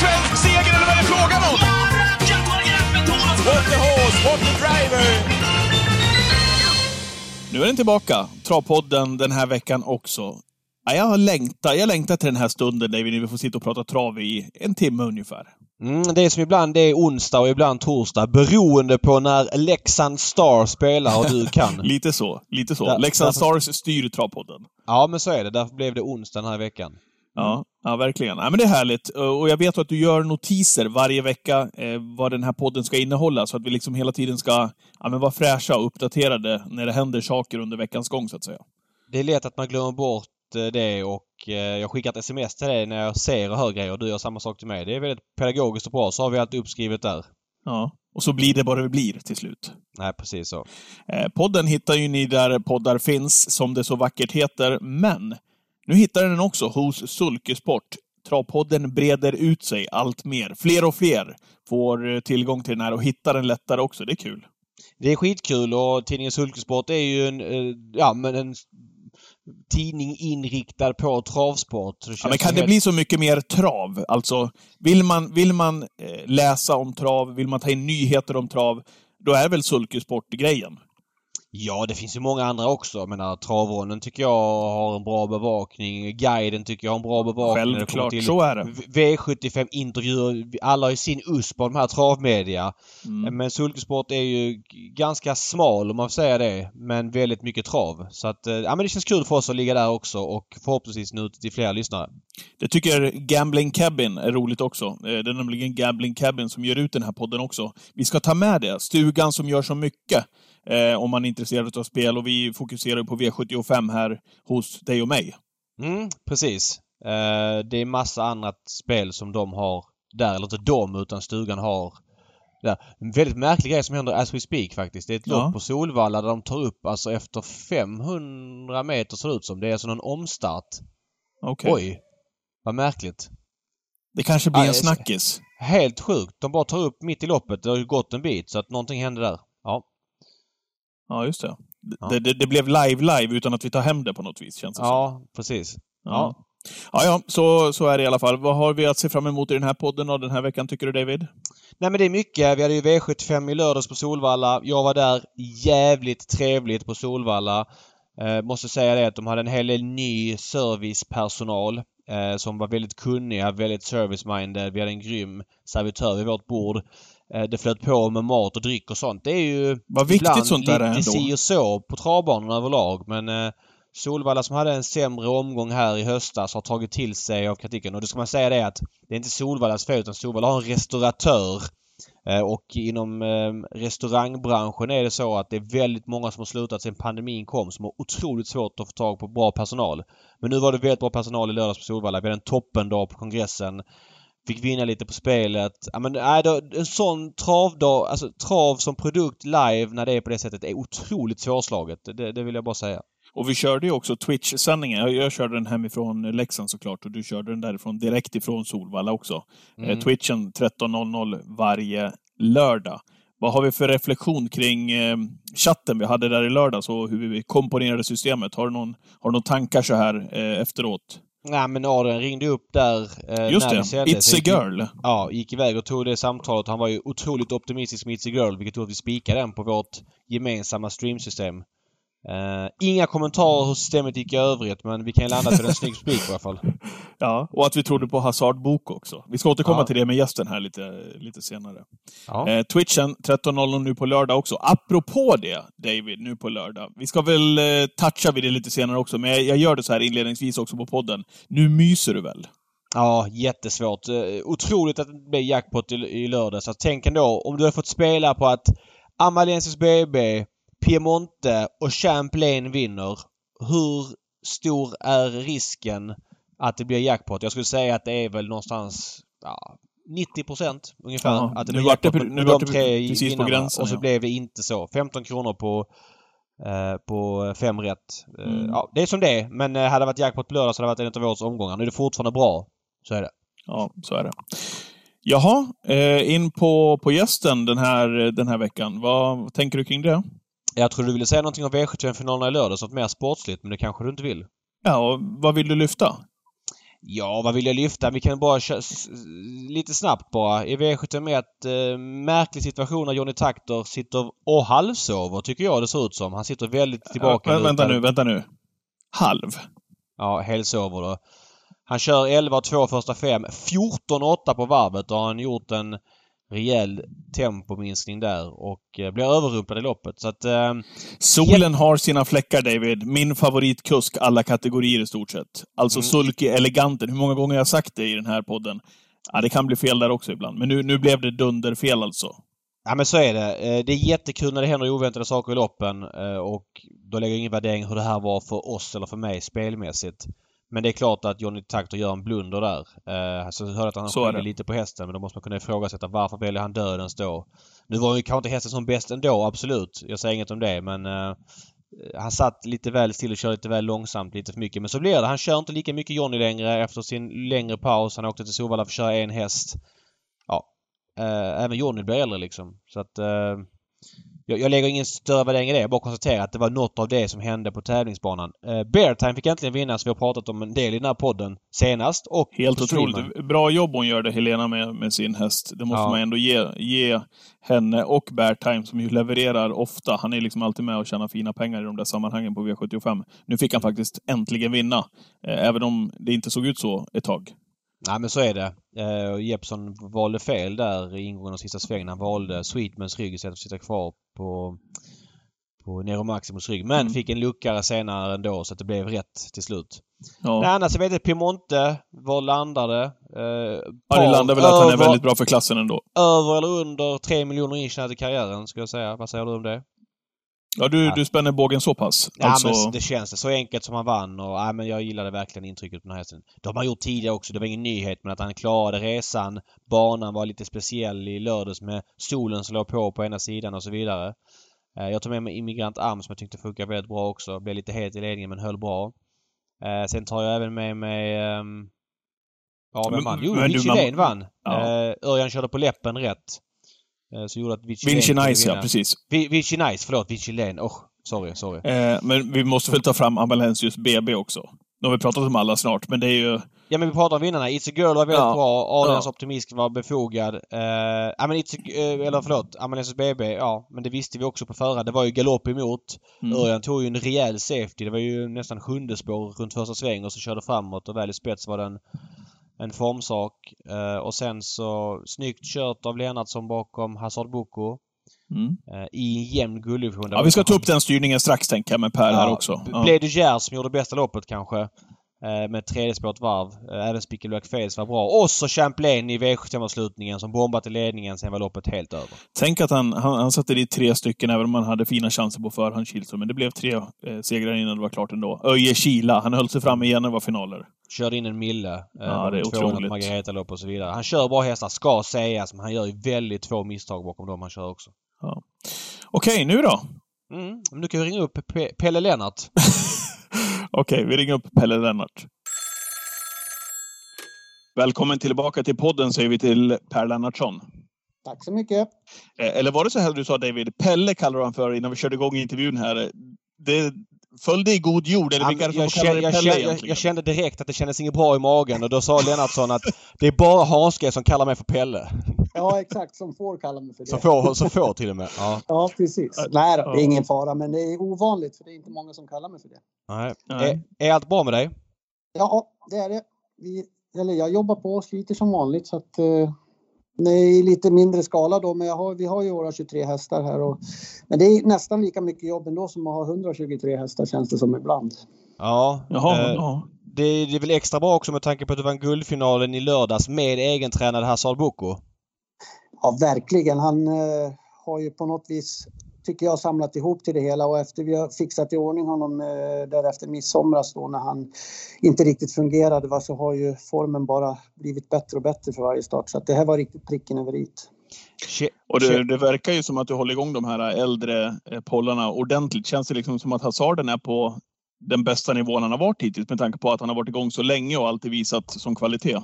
svensk seger eller vad är det frågan om? What the horse, what the driver! Nu är den tillbaka. Travpodden den här veckan också. Ja, jag längtar, jag längtar till den här stunden där vi får sitta och prata trav i en timme ungefär. Mm, det är som ibland det är onsdag och ibland torsdag beroende på när Leksand Star spelar och du kan. lite så. Lite så. Leksand därför- Stars styr travpodden. ja, men så är det. Därför blev det onsdag den här veckan. Ja, ja verkligen. Ja, men det är härligt. Och jag vet att du gör notiser varje vecka eh, vad den här podden ska innehålla, så att vi liksom hela tiden ska ja, men vara fräscha och uppdaterade när det händer saker under veckans gång, så att säga. Det är lätt att man glömmer bort eh, det och eh, jag skickar ett sms till dig när jag ser och hör grejer och du gör samma sak till mig. Det är väldigt pedagogiskt och bra. Så har vi allt uppskrivet där. Ja. Och så blir det bara det blir till slut. Nej, precis så. Eh, Podden hittar ju ni där poddar finns, som det så vackert heter, men nu hittar den också hos Sulkesport. Travpodden breder ut sig allt mer. Fler och fler får eh, tillgång till den här och hittar den lättare också. Det är kul. Det är skitkul och tidningen Sulkesport är ju en, eh, ja, men en tidning inriktad på travsport. Ja, men kan det helt- bli så mycket mer trav? Alltså, vill man, vill man eh, läsa om trav, vill man ta in nyheter om trav, då är väl Sulkesport grejen? Ja, det finns ju många andra också. Jag menar, Travronden tycker jag har en bra bevakning. Guiden tycker jag har en bra bevakning. Självklart, till så är det. V- V75-intervjuer. Alla har ju sin USP på de här travmedia. Mm. Men Sulkesport är ju ganska smal om man får säga det. Men väldigt mycket trav. Så att, eh, ja men det känns kul för oss att ligga där också och förhoppningsvis nå ut till fler lyssnare. Det tycker Gambling Cabin är roligt också. Eh, Det är nämligen Gambling Cabin som gör ut den här podden också. Vi ska ta med det. Stugan som gör så mycket eh, om man är intresserad av spel och vi fokuserar på V75 här hos dig och mig. Mm, precis. Eh, det är massa annat spel som de har där. Eller inte de, utan stugan har där. En väldigt märklig grej som händer as we speak faktiskt. Det är ett Ja. lopp på Solvalla där de tar upp alltså efter 500 meter ser det ut som. Det är alltså någon omstart. Okej. Oj! Vad märkligt. Det kanske blir Ja, en snackis. Helt sjukt. De bara tar upp mitt i loppet. Det har ju gått en bit så att någonting hände där. Ja. Ja, just det. Ja. Det, det. Det blev live-live utan att vi tar hem det på något vis, känns det som. Ja, precis. Ja. Ja, ja, så, så är det i alla fall. Vad har vi att se fram emot i den här podden och den här veckan, tycker du David? Nej men det är mycket. Vi hade ju V75 i lördags på Solvalla. Jag var där. Jävligt trevligt på Solvalla. Eh, måste säga det att de hade en hel del ny servicepersonal eh, som var väldigt kunniga, väldigt service-minded. Vi hade en grym servitör vid vårt bord. Eh, det flöt på med mat och dryck och sånt. Det är ju Vad viktigt sånt där är ändå. si och så på travbanorna överlag men eh, Solvalla som hade en sämre omgång här i höstas har tagit till sig av kritiken och då ska man säga det att det är inte Solvallas fel utan Solvalla har en restauratör Eh, Och inom restaurangbranschen är det så att det är väldigt många som har slutat sedan pandemin kom som har otroligt svårt att få tag på bra personal. Men nu var det väldigt bra personal i lördags på Solvalla. Vi hade en toppendag på kongressen. Fick vinna lite på spelet. Ja, men, nej, då, en sån travdag, alltså trav som produkt live när det är på det sättet är otroligt svårslaget. Det, det vill jag bara säga. Och vi körde ju också Twitch-sändningen. Jag, jag körde den hemifrån Leksand såklart och du körde den därifrån direkt ifrån Solvalla också. Mm. Eh, Twitchen 13.00 varje lördag. Vad har vi för reflektion kring eh, chatten vi hade där i lördags och hur vi komponerade systemet? Har du någon, har du någon tankar så här eh, efteråt? Nej men Adrian ringde upp där eh, Just när det, vi sände. It's a gick- girl. Ja, gick iväg och tog det samtalet. Han var ju otroligt optimistisk med It's a Girl vilket gjorde att vi spikade den på vårt gemensamma streamsystem. Eh, inga kommentarer hur systemet gick i övrigt men vi kan ju landa till en snygg spik i alla fall. Ja, och att vi trodde på Hazard Bok också. Vi ska återkomma Ja. till det med gästen här lite, lite senare. Ja. Eh, Twitchen 13.00 nu på lördag också. Apropå det, David, nu på lördag. Vi ska väl eh, toucha vid det lite senare också, men jag, jag gör det så här inledningsvis också på podden. Nu myser du väl? Ja, jättesvårt. Eh, Otroligt att det blev jackpot i, i lördag. Så tänk ändå om du hade fått spela på att Amalensis BB, Piemonte och Champlain vinner. Hur stor är risken att det blir jackpot? Jag skulle säga att det är väl någonstans ja, 90 procent ungefär. Ja, att det nu vart det nu de tre precis på vinnarna. gränsen, Och så ja. blev det inte så. 15 kronor på eh, på fem rätt. Eh, Mm. Ja, det är som det är. Men eh, hade det varit jackpot på lördag så hade det varit en av årets omgångar. Nu är det fortfarande bra. Så är det. Ja, så är det. Jaha, eh, in på, på gästen den här, den här veckan. Vad tänker du kring det? Jag tror du ville säga någonting om V75-finalerna i lördags, något mer sportsligt, men det kanske du inte vill. Ja, och vad vill du lyfta? Ja, vad vill jag lyfta? Vi kan bara köra lite snabbt bara. I V71 eh, märklig situation när Johnny Takter sitter och halvsover tycker jag det ser ut som. Han sitter väldigt tillbaka. Ja, vänta nu, vänta nu. Halv? Ja, helsover då. Han kör 11 2 första fem. 14-8 på varvet och har han gjort en rejäl tempominskning där och eh, blir överrumplad i loppet. Så att, eh, Solen har sina fläckar David. Min favoritkusk alla kategorier i stort sett. Alltså mm. Sulky Eleganten. Hur många gånger har jag sagt det i den här podden? Ja, det kan bli fel där också ibland. Men nu, nu blev det dunderfel alltså. Ja men så är det. Eh, det är jättekul när det händer oväntade saker i loppen eh, och då lägger jag ingen värdering hur det här var för oss eller för mig spelmässigt. Men det är klart att Johnny Takter gör en blunder där. Eh, så jag hörde att han skällde lite på hästen men då måste man kunna ifrågasätta varför väljer han dödens då? Nu var ju kanske inte hästen som bäst ändå, absolut. Jag säger inget om det men eh, han satt lite väl still och körde lite väl långsamt, lite för mycket. Men så blir det. Han kör inte lika mycket Johnny längre efter sin längre paus. Han åkte till Solvalla för att köra en häst. Ja. Eh, även Johnny blir äldre liksom. Så att eh, jag, jag lägger ingen större värdering i det. Jag bara konstaterar att det var något av det som hände på tävlingsbanan. Eh, Beartime fick äntligen vinna, som vi har pratat om en del i den här podden senast. Och Helt otroligt. Bra jobb hon gör det, Helena, med, med sin häst. Det måste ja. man ändå ge, ge henne och Beartime, som ju levererar ofta. Han är liksom alltid med och tjänar fina pengar i de där sammanhangen på V75. Nu fick han faktiskt äntligen vinna, eh, även om det inte såg ut så ett tag. Nej men så är det. Eh, Jeppson valde fel där i ingången av sista svängen. Han valde Sweetmans rygg istället för att sitta kvar på, på Nero Maximus rygg. Men mm. fick en luckare senare ändå så att det blev rätt till slut. Ja. Nej, annars jag vet inte. Piemonte, var landade? Eh, ja, det landar väl att han är väldigt bra för klassen ändå. Över eller under 3 miljoner intjänat i karriären, skulle jag säga. Vad säger du om det? Ja, du, ja. du spänner bågen så pass? Ja, alltså... men det känns det. Så enkelt som han vann och ja, men jag gillade verkligen intrycket på den här hästen. Det har man gjort tidigare också. Det var ingen nyhet men att han klarade resan. Banan var lite speciell i lördags med solen som låg på på ena sidan och så vidare. Eh, jag tog med mig Immigrant Arm som jag tyckte funkade väldigt bra också. Blev lite het i ledningen men höll bra. Eh, sen tar jag även med mig um... Ja, vem vann? Jo, Vichy vann. Ja. Uh, Örjan körde på läppen rätt. Eh, så gjorde att Vichy Vinci Nice, ja precis. Vichy Nice, förlåt. Vichy Lane. Oh, sorry, sorry. Eh, men vi måste väl ta fram Amalensius BB också. Nu har vi pratat om alla snart, men det är ju... Ja, men vi pratar om vinnarna. It's a Girl var väldigt ja. bra. Adrians ja. optimism var befogad. Eh, ja, men It's a, eh, eller förlåt, Amalensius BB, ja. Men det visste vi också på förhand. Det var ju galopp emot. Mm. Örjan tog ju en rejäl safety. Det var ju nästan sjunde spår runt första sväng och så körde framåt och väl i spets var den en formsak. Eh, och sen så snyggt kört av Lennartsson bakom Hazard Boko. Mm. Eh, I en jämn gulddivision. Ja, vi ska ta upp den styrningen strax tänker jag med Per ja, här också. Ja. Blev det Gers som gjorde bästa loppet kanske. Eh, med tredje spåret varv. Eh, även Spickelback Face var bra. Och så Champlain i V75-avslutningen som bombat i ledningen. Sen var loppet helt över. Tänk att han, han, han satte dit tre stycken även om han hade fina chanser på förhand, Kihlström. Men det blev tre eh, segrar innan det var klart ändå. Öje Kila, han höll sig framme igen när det var finaler. Körde in en mille. Eh, ja, det är otroligt. Margareta-lopp och så vidare. Han kör bra hästar, ska sägas. Men han gör ju väldigt få misstag bakom dem han kör också. Ja. Okej, nu då? Mm, nu kan vi ringa upp P Pelle Lennart. Okej, okay, vi ringer upp Pelle Lennart. Välkommen tillbaka till podden säger vi till Per Lennartsson. Tack så mycket. Eh, eller var det så här du sa David? Pelle kallar han för innan vi körde igång intervjun här. Det, föll det i god jord? Eller ja, jag, kände, jag, kände, jag, jag, kände direkt att det kändes inget bra i magen och då sa Lennartsson att det är bara Hanske som kallar mig för Pelle. Ja, exakt. Som får kalla mig för det. Som får, som får till och med. Ja, ja precis. Nej då, det är ingen fara, men det är ovanligt för det är inte många som kallar mig för det. Nej. Nej. Är, är allt bra med dig? Ja, det är det. Vi, eller jag jobbar på och sliter som vanligt så att eh, i lite mindre skala då, men har, vi har ju våra 23 hästar här. Och, men det är nästan lika mycket jobb ändå som att ha 123 hästar känns det som ibland. Ja, Jaha, eh, ja. Det, det, är väl extra bra också med tanke på att du vann guldfinalen i lördags med egentränad Hazard Boko. Ja, verkligen. Han eh, har ju på något vis, tycker jag, samlat ihop till det hela och efter vi har fixat i ordning honom eh, därefter midsomras då när han inte riktigt fungerade va, så har ju formen bara blivit bättre och bättre för varje start. Så att det här var riktigt pricken över i. Och det, det, verkar ju som att du håller igång de här äldre eh, pollarna ordentligt. Känns det liksom som att Hazarden är på den bästa nivån han har varit hittills med tanke på att han har varit igång så länge och alltid visat som kvalitet?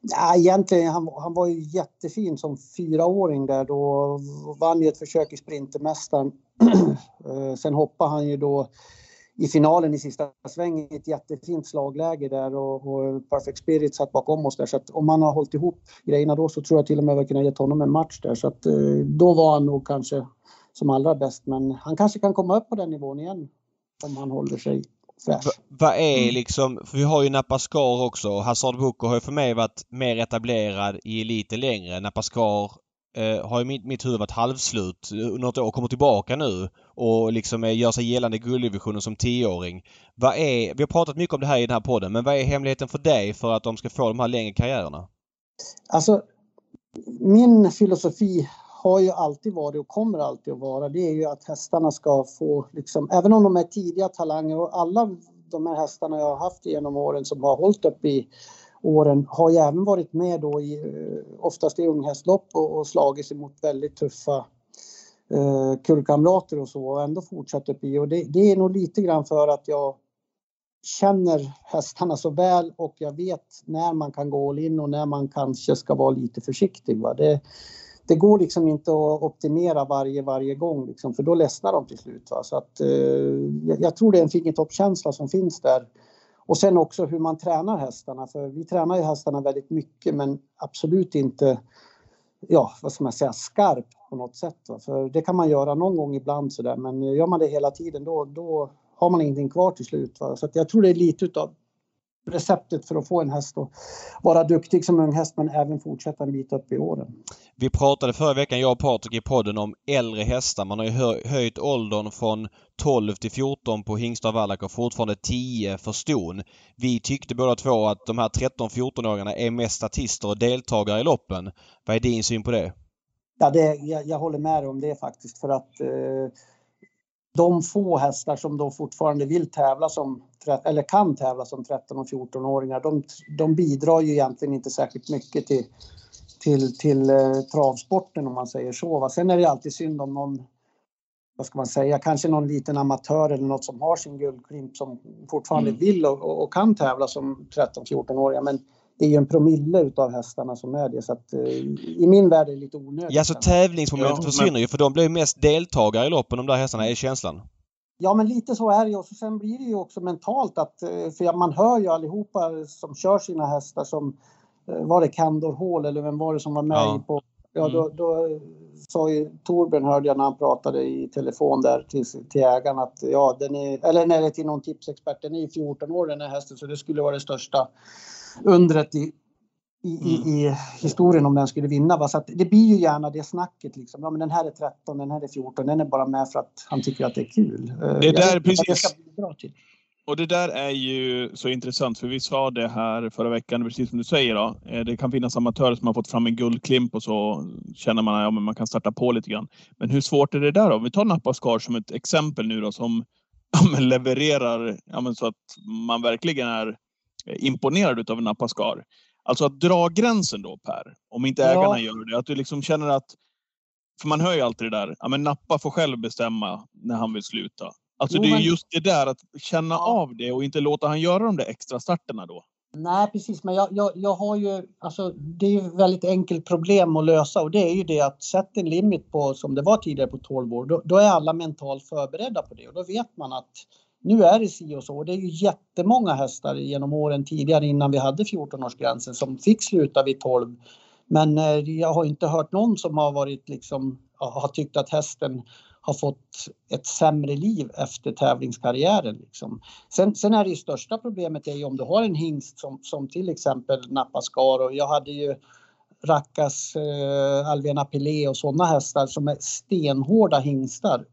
Nej, egentligen, han, han var ju jättefin som fyraåring där då. Vann ju ett försök i Sprintermästaren. Eh, sen hoppade han ju då i finalen i sista svängen ett jättefint slagläge där och, och Perfect Spirit satt bakom oss där. Så att om man har hållit ihop grejerna då så tror jag till och med att vi kunnat gett honom en match där. Så att eh, då var han nog kanske som allra bäst. Men han kanske kan komma upp på den nivån igen om han håller sig vad är mm. liksom, för vi har ju Napascar också. Hazard Boko har ju för mig varit mer etablerad i eliten längre. Napascar eh, har i mitt, mitt huvud varit halvslut något år, kommer tillbaka nu och liksom eh, gör sig gällande i gulddivisionen som tioåring. Vad är, vi har pratat mycket om det här i den här podden, men vad är hemligheten för dig för att de ska få de här längre karriärerna? Alltså, min filosofi har ju alltid varit och kommer alltid att vara, det är ju att hästarna ska få, liksom, även om de är tidiga talanger och alla de här hästarna jag har haft genom åren som har hållit upp i åren har ju även varit med då i, eh, oftast i unghästlopp och, och slagit sig mot väldigt tuffa eh, kullkamrater och så och ändå fortsatt upp i och det, det, är nog lite grann för att jag känner hästarna så väl och jag vet när man kan gå all in och när man kanske ska vara lite försiktig. Va? Det, det går liksom inte att optimera varje, varje gång liksom, för då ledsnar de till slut. Va? Så att, eh, jag tror det är en fingertoppskänsla som finns där och sen också hur man tränar hästarna, för vi tränar ju hästarna väldigt mycket men absolut inte, ja vad ska man säga, skarpt på något sätt. Va? För det kan man göra någon gång ibland sådär men gör man det hela tiden då, då har man ingenting kvar till slut. Va? Så jag tror det är lite utav receptet för att få en häst att vara duktig som ung häst men även fortsätta en bit upp i åren. Vi pratade förra veckan, jag och Patrik i podden, om äldre hästar. Man har ju höjt åldern från 12 till 14 på hingstar Wallach och fortfarande 10 för ston. Vi tyckte båda två att de här 13-14-åringarna är mest statister och deltagare i loppen. Vad är din syn på det? Ja, det, jag, jag håller med om det faktiskt för att eh, de få hästar som då fortfarande vill tävla som, eller kan tävla som 13 och 14-åringar, de, de, bidrar ju egentligen inte särskilt mycket till, till, till eh, travsporten om man säger så. Va? Sen är det alltid synd om någon, vad ska man säga, kanske någon liten amatör eller något som har sin guldklimp som fortfarande mm. vill och, och, och, kan tävla som 13-14-åringar. Men det är ju en promille utav hästarna som är det så att eh, i min värld är det lite onödigt. Ja, så tävlingsmomentet ja, försvinner men... ju för de blir ju mest deltagare i loppen de där hästarna, är känslan. Ja men lite så är det ju och sen blir det ju också mentalt att, eh, för man hör ju allihopa som kör sina hästar som, eh, var det Candor Hall eller vem var det som var med ja. på Ja, då, mm. då sa ju Torbjörn hörde jag när han pratade i telefon där till, till ägaren att ja, den är, eller nej, till någon tipsexpert, den är 14 år den här hästen så det skulle vara det största undret i, i, mm. i, historien om den skulle vinna. Va? Så det blir ju gärna det snacket liksom. Ja, men den här är 13, den här är 14, den är bara med för att han tycker att det är kul. Eh, det där precis. Det. Och det där är ju så intressant för vi sa det här förra veckan, precis som du säger. Då. Eh, det kan finnas amatörer som har fått fram en guldklimp och så känner man att ja, man kan starta på lite grann. Men hur svårt är det där? Om vi tar Nappa Skar som ett exempel nu då som ja, levererar ja, så att man verkligen är imponerad av Nappa Skar. Alltså att dra gränsen då Per, om inte ägarna ja. gör det. Att du liksom känner att, för man hör ju alltid det där, ja men Nappa får själv bestämma när han vill sluta. Alltså jo, det är men... just det där att känna ja. av det och inte låta han göra de där extra starterna då. Nej precis, men jag, jag, jag har ju, alltså det är ju ett väldigt enkelt problem att lösa och det är ju det att sätt en limit på, som det var tidigare på 12 år, då, då är alla mentalt förberedda på det och då vet man att nu är det si och så. Det är ju jättemånga hästar genom åren tidigare innan vi hade 14-årsgränsen som fick sluta vid 12. Men eh, jag har inte hört någon som har varit liksom, har tyckt att hästen har fått ett sämre liv efter tävlingskarriären. Liksom. Sen, sen är det ju största problemet är ju om du har en hingst som, som till exempel Nappaskar och jag hade ju Rackas, eh, Alvena Pelé och sådana hästar som är stenhårda hingstar.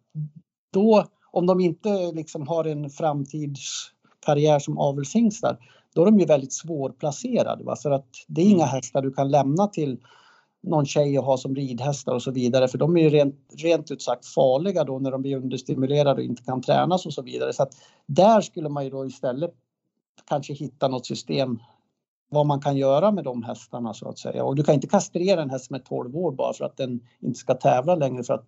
Då om de inte liksom har en framtidskarriär som avelshingstar, då är de ju väldigt svårplacerade. Va? För att det är inga mm. hästar du kan lämna till någon tjej och ha som ridhästar och så vidare. För de är ju rent, rent ut sagt farliga då när de blir understimulerade och inte kan tränas och så vidare. Så att där skulle man ju då istället kanske hitta något system vad man kan göra med de hästarna så att säga. Och du kan inte kastrera en häst med 12 år bara för att den inte ska tävla längre för att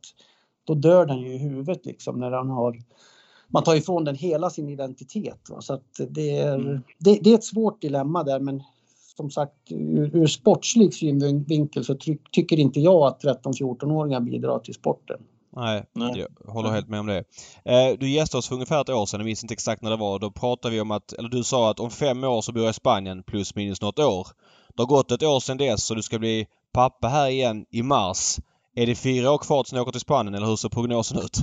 då dör den ju i huvudet liksom när den har man tar ifrån den hela sin identitet. Va? Så att det, är, mm. det, det, är ett svårt dilemma där men som sagt ur, ur sportslig synvinkel så ty, tycker inte jag att 13-14-åringar bidrar till sporten. Nej, Nej, jag håller helt med om det. Eh, du gästade oss för ungefär ett år sedan, jag minns inte exakt när det var. Då pratade vi om att, eller du sa att om fem år så bor jag i Spanien plus minus något år. Det har gått ett år sedan dess så du ska bli pappa här igen i mars. Är det fyra år kvar tills ni åker till Spanien eller hur ser prognosen ut?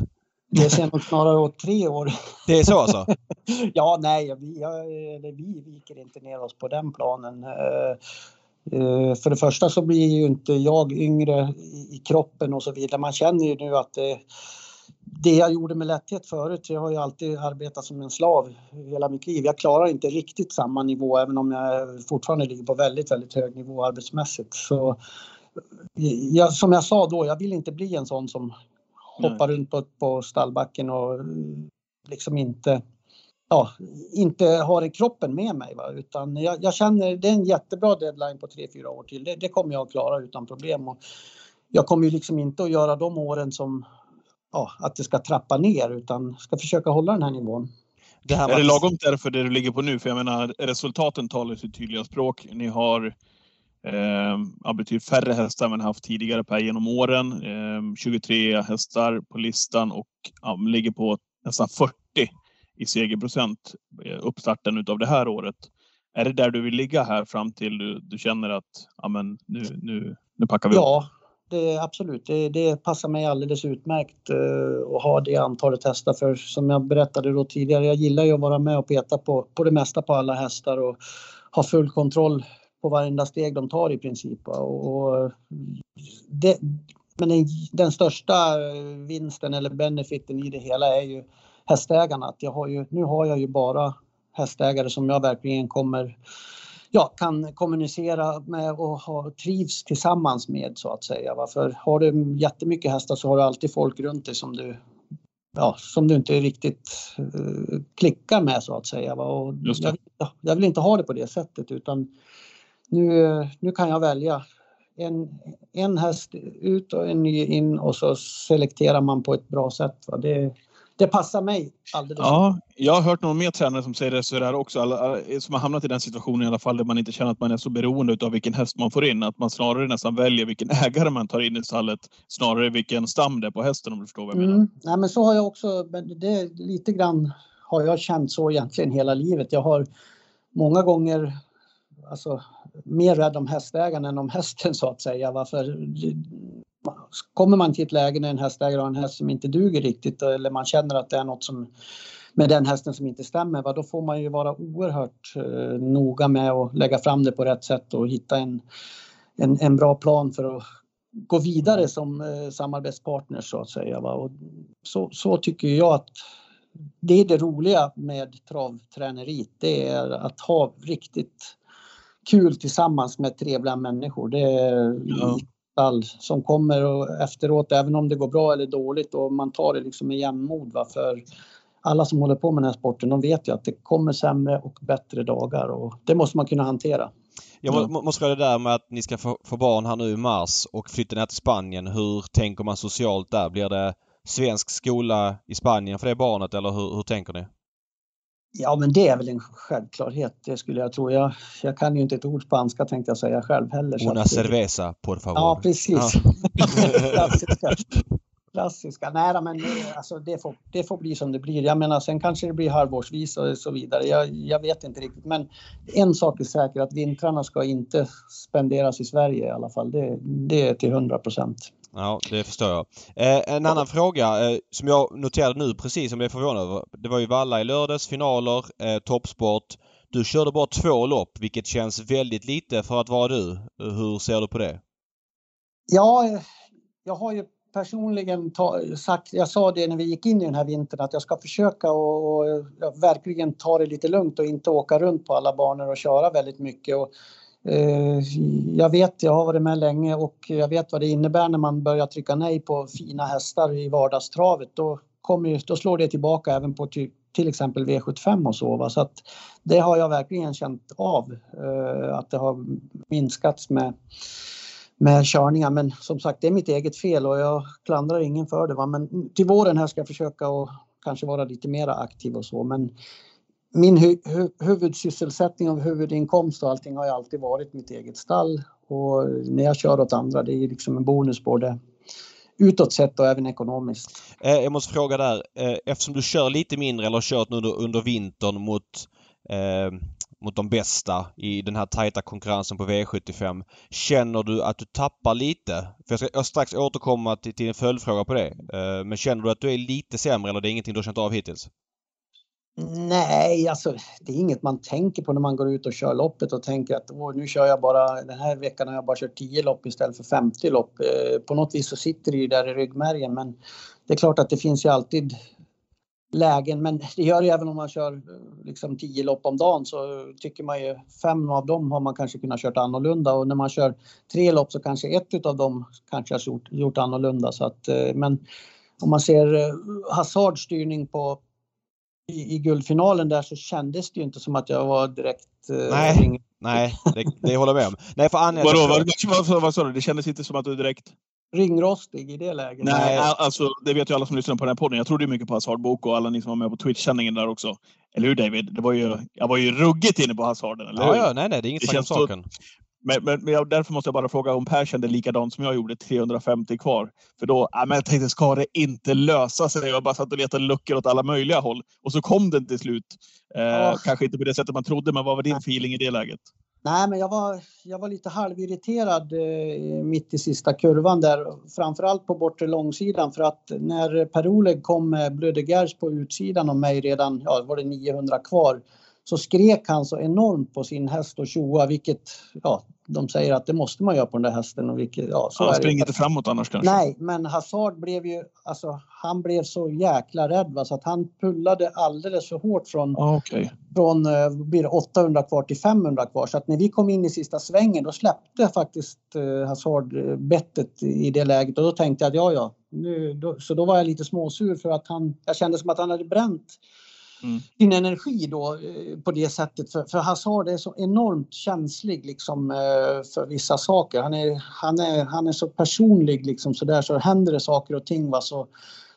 Det ser nog snarare åt tre år. Det är så alltså? ja, nej, vi, eller vi viker inte ner oss på den planen. Eh, eh, för det första så blir ju inte jag yngre i kroppen och så vidare. Man känner ju nu att det, det jag gjorde med lätthet förut, jag har ju alltid arbetat som en slav hela mitt liv. Jag klarar inte riktigt samma nivå även om jag fortfarande ligger på väldigt, väldigt hög nivå arbetsmässigt. Så jag, som jag sa då, jag vill inte bli en sån som hoppar runt på, på stallbacken och liksom inte, ja, inte har kroppen med mig. Va? Utan jag, jag känner det är en jättebra deadline på 3-4 år till. Det, det, kommer jag att klara utan problem. Och jag kommer ju liksom inte att göra de åren som ja, att det ska trappa ner utan ska försöka hålla den här nivån. Det här är det lagom därför det du ligger på nu? För jag menar resultaten talar sitt tydliga språk. Ni har Eh, betydligt färre hästar än man haft tidigare per genom åren. Eh, 23 hästar på listan och ja, ligger på nästan 40 i segerprocent eh, uppstarten utav det här året. Är det där du vill ligga här fram till du, du känner att ja, men nu, nu, nu packar vi Ja, det, absolut. Det, det passar mig alldeles utmärkt eh, att ha det antalet hästar för som jag berättade då tidigare, jag gillar ju att vara med och peta på, på det mesta på alla hästar och ha full kontroll på varenda steg de tar i princip. Och det, men den, den, största vinsten eller benefiten i det hela är ju hästägarna. Att jag har ju, nu har jag ju bara hästägare som jag verkligen kommer ja, kan kommunicera med och ha, trivs tillsammans med så att säga. För har du jättemycket hästar så har du alltid folk runt dig som du ja, som du inte riktigt uh, klickar med så att säga. Och jag, jag, vill inte ha det på det sättet utan nu, nu kan jag välja en, en häst ut och en ny in och så selekterar man på ett bra sätt. Va? Det, det passar mig alldeles. Ja, jag har hört någon mer tränare som säger det så där också. Alla, som har hamnat i den situationen i alla fall där man inte känner att man är så beroende av vilken häst man får in. Att man snarare nästan väljer vilken ägare man tar in i stallet. Snarare vilken stam det är på hästen om du förstår vad jag menar. Mm. Nej, men så har jag också, det lite grann har jag känt så egentligen hela livet. Jag har många gånger alltså, mer rädd om hästägaren än om hästen så att säga. Varför? Kommer man till ett läge när en hästägare har en häst som inte duger riktigt eller man känner att det är något som med den hästen som inte stämmer, va? då får man ju vara oerhört eh, noga med att lägga fram det på rätt sätt och hitta en, en, en bra plan för att gå vidare som eh, samarbetspartner så att säga. Va? Och så, så tycker jag att det är det roliga med travträneriet. Det är att ha riktigt kul tillsammans med trevliga människor. Det är ja. all som kommer och efteråt, även om det går bra eller dåligt och man tar det liksom med jämnmod. Va? För alla som håller på med den här sporten, de vet ju att det kommer sämre och bättre dagar och det måste man kunna hantera. Jag må, måste fråga det där med att ni ska få, få barn här nu i mars och flytta ner till Spanien. Hur tänker man socialt där? Blir det svensk skola i Spanien för det barnet eller hur, hur tänker ni? Ja, men det är väl en självklarhet, det skulle jag tro. Jag, jag kan ju inte ett ord spanska tänkte jag säga själv heller. Una cerveza, por favor. Ja, precis. Ja. Klassiska. Klassiska. Nej, men alltså, det, får, det får bli som det blir. Jag menar, sen kanske det blir halvårsvis och så vidare. Jag, jag vet inte riktigt. Men en sak är säker, att vintrarna ska inte spenderas i Sverige i alla fall. Det, det är till 100 procent. Ja, det förstår jag. Eh, en annan fråga eh, som jag noterade nu precis som jag är förvånad över. Det var ju Valla i lördags, finaler, eh, toppsport. Du körde bara två lopp vilket känns väldigt lite för att vara du. Hur ser du på det? Ja, jag har ju personligen ta, sagt, jag sa det när vi gick in i den här vintern att jag ska försöka och, och verkligen ta det lite lugnt och inte åka runt på alla banor och köra väldigt mycket. Och Eh, jag vet, jag har varit med länge och jag vet vad det innebär när man börjar trycka nej på fina hästar i vardagstravet. Då, kommer, då slår det tillbaka även på till, till exempel V75 och så. Va? Så att det har jag verkligen känt av, eh, att det har minskats med, med körningar. Men som sagt, det är mitt eget fel och jag klandrar ingen för det. Va? Men till våren här ska jag försöka och kanske vara lite mera aktiv och så. Men min hu hu huvudsysselsättning och huvudinkomst och allting har ju alltid varit mitt eget stall och när jag kör åt andra det är liksom en bonus både utåt sett och även ekonomiskt. Eh, jag måste fråga där. Eh, eftersom du kör lite mindre eller har kört nu under, under vintern mot eh, mot de bästa i den här tajta konkurrensen på V75. Känner du att du tappar lite? För jag ska jag strax återkomma till, till en följdfråga på det. Eh, men känner du att du är lite sämre eller det är ingenting du har känt av hittills? Nej, alltså det är inget man tänker på när man går ut och kör loppet och tänker att Åh, nu kör jag bara, den här veckan har jag bara kört 10 lopp istället för 50 lopp. Eh, på något vis så sitter det ju där i ryggmärgen men det är klart att det finns ju alltid lägen. Men det gör ju även om man kör eh, liksom 10 lopp om dagen så tycker man ju fem av dem har man kanske kunnat kört annorlunda. Och när man kör tre lopp så kanske ett av dem kanske har gjort, gjort annorlunda. Så att eh, men om man ser eh, Hazards styrning på i, i guldfinalen där så kändes det ju inte som att jag var direkt... Eh, nej, ring. nej det, det håller jag med om. Nej, för Anja, Vadå, vad, vad, vad, vad sa du? Det kändes inte som att du direkt... Ringrostig i det läget? Nej, alltså det vet ju alla som lyssnar på den här podden. Jag trodde mycket på Hazard Bok och alla ni som var med på Twitch-sändningen där också. Eller hur David? Det var ju, jag var ju ruggigt inne på Hazarden, eller ja, hur? Ja, nej, nej, det är inget snack om saken. Men, men, men därför måste jag bara fråga om Per kände likadant som jag gjorde, 350 kvar. För då, ja, men jag tänkte, ska det inte lösa sig? Jag bara satt och letade luckor åt alla möjliga håll. Och så kom den till slut. Eh, oh. Kanske inte på det sättet man trodde, men vad var din feeling i det läget? Nej, men jag var, jag var lite halvirriterad eh, mitt i sista kurvan där, framförallt på bortre långsidan för att när Per-Oleg kom med Blödegers på utsidan om mig redan, ja var det 900 kvar, så skrek han så enormt på sin häst och tjoa, vilket ja, de säger att det måste man göra på den där hästen. Och vilket, ja, så han springer inte framåt annars kanske? Nej, men Hazard blev ju, alltså han blev så jäkla rädd va, så att han pullade alldeles för hårt från, ah, okay. från eh, blir 800 kvar till 500 kvar. Så att när vi kom in i sista svängen då släppte faktiskt eh, Hazard eh, bettet i det läget och då tänkte jag att ja, ja, nu, då, så då var jag lite småsur för att han, jag kände som att han hade bränt mm. din energi då eh, på det sättet. För, för Hazard är så enormt känslig liksom eh, för vissa saker. Han är, han är, han är så personlig liksom så där så händer det saker och ting va så,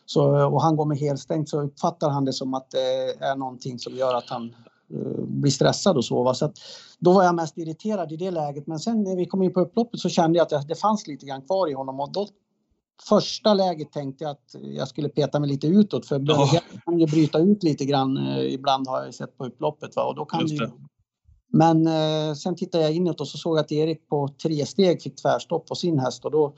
så, och han går med helstängt så uppfattar han det som att det är någonting som gör att han bli blir stressad och så. Va? så att, då var jag mest irriterad i det läget men sen när vi kom in på upploppet så kände jag att det, det fanns lite grann kvar i honom och då första läget tänkte jag att jag skulle peta mig lite utåt för oh. kan ju bryta ut lite grann eh, ibland har jag sett på upploppet va? och då kan det. Men eh, sen tittade jag inåt och så såg jag att Erik på tre steg fick tvärstopp på sin häst och då,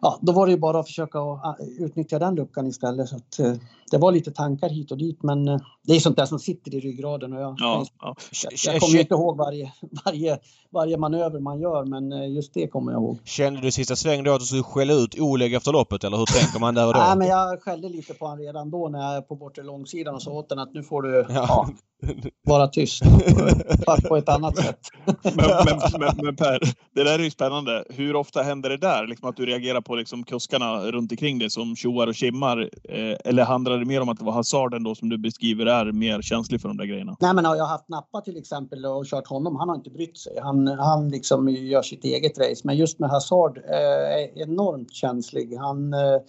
ja, då var det ju bara att försöka ah, utnyttja den luckan istället. Så att, eh, det var lite tankar hit och dit men eh, det är sånt där som sitter i ryggraden. Och jag, ja, ja. jag, jag kommer inte ihåg varje, varje, varje manöver man gör men eh, just det kommer jag ihåg. Kände du sista svängen då att du skulle skälla ut Oleg efter loppet eller hur tänker man där och då? Nej men jag skällde lite på honom redan då när jag på bortre långsidan och sa åt honom att nu får du ja. Ja, vara tyst. Fast på ett annat sätt. men, men, men, men, Per, det där är ju spännande. Hur ofta händer det där? Liksom att du reagerar på liksom kuskarna runt omkring dig som tjoar och kimmar? Eh, eller handlar handlar det mer om att det var hasarden då som du beskriver är mer känslig för de där grejerna? Nej men har jag haft Nappa till exempel och kört honom. Han har inte brytt sig. Han, han liksom gör sitt eget race. Men just med Hazard eh, är enormt känslig. Han, eh,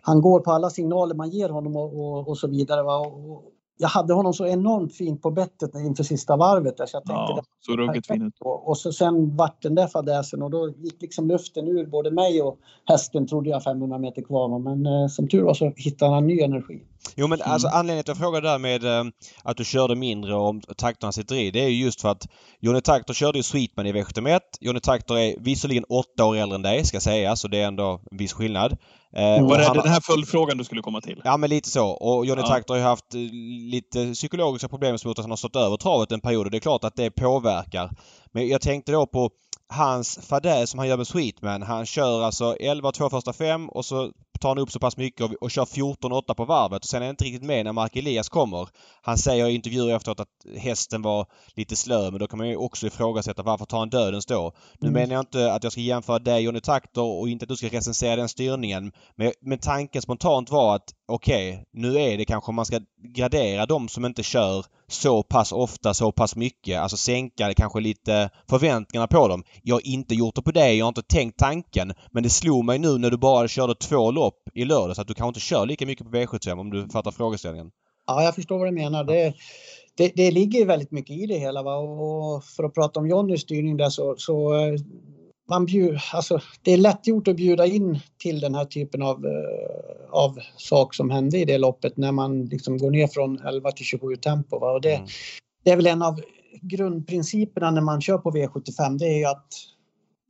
han går på alla signaler man ger honom och, och, och så vidare. Va? Och, jag hade honom så enormt fint på bettet inför sista varvet. Där, så jag tänkte, ja, så ruggigt fint. Och, och så sen vart den där fadäsen och då gick liksom luften ur både mig och hästen trodde jag 500 meter kvar. Men eh, som tur var så hittade han ny energi. Jo men mm. alltså anledningen till att jag frågade där med eh, att du körde mindre och om takterna sitter i. Det är ju just för att Johnny Takter körde ju Sweetman i V71. Johnny Takter är visserligen åtta år äldre än dig ska sägas så det är ändå en viss skillnad. Eh, var det han, den här följdfrågan du skulle komma till? Ja men lite så. Och Johnny ja. Takter har ju haft eh, lite psykologiska problem som gjort att han har stått över travet en period och det är klart att det påverkar. Men jag tänkte då på hans fadäs som han gör med Sweetman. Han kör alltså 11 två första fem och så tar han upp så pass mycket och, och kör 14-8 på varvet. Och sen är han inte riktigt med när Mark Elias kommer. Han säger i intervjuer efteråt att hästen var lite slö men då kan man ju också ifrågasätta varför tar han dödens då? Nu mm. menar jag inte att jag ska jämföra dig Johnny Takter och inte att du ska recensera den styrningen. Men, men tanken spontant var att okej, okay, nu är det kanske man ska gradera de som inte kör så pass ofta, så pass mycket. Alltså sänka kanske lite förväntningarna på dem. Jag har inte gjort det på dig, jag har inte tänkt tanken. Men det slog mig nu när du bara körde två lopp i lördags att du kanske inte kör lika mycket på V75 om du fattar frågeställningen. Ja, jag förstår vad du menar. Det, det, det ligger väldigt mycket i det hela. Va? Och för att prata om Johnnys styrning där så, så man bjud, alltså, det är lätt gjort att bjuda in till den här typen av, uh, av sak som hände i det loppet när man liksom går ner från 11 till 27 tempo. Va? Och det, mm. det är väl en av grundprinciperna när man kör på V75, det är ju att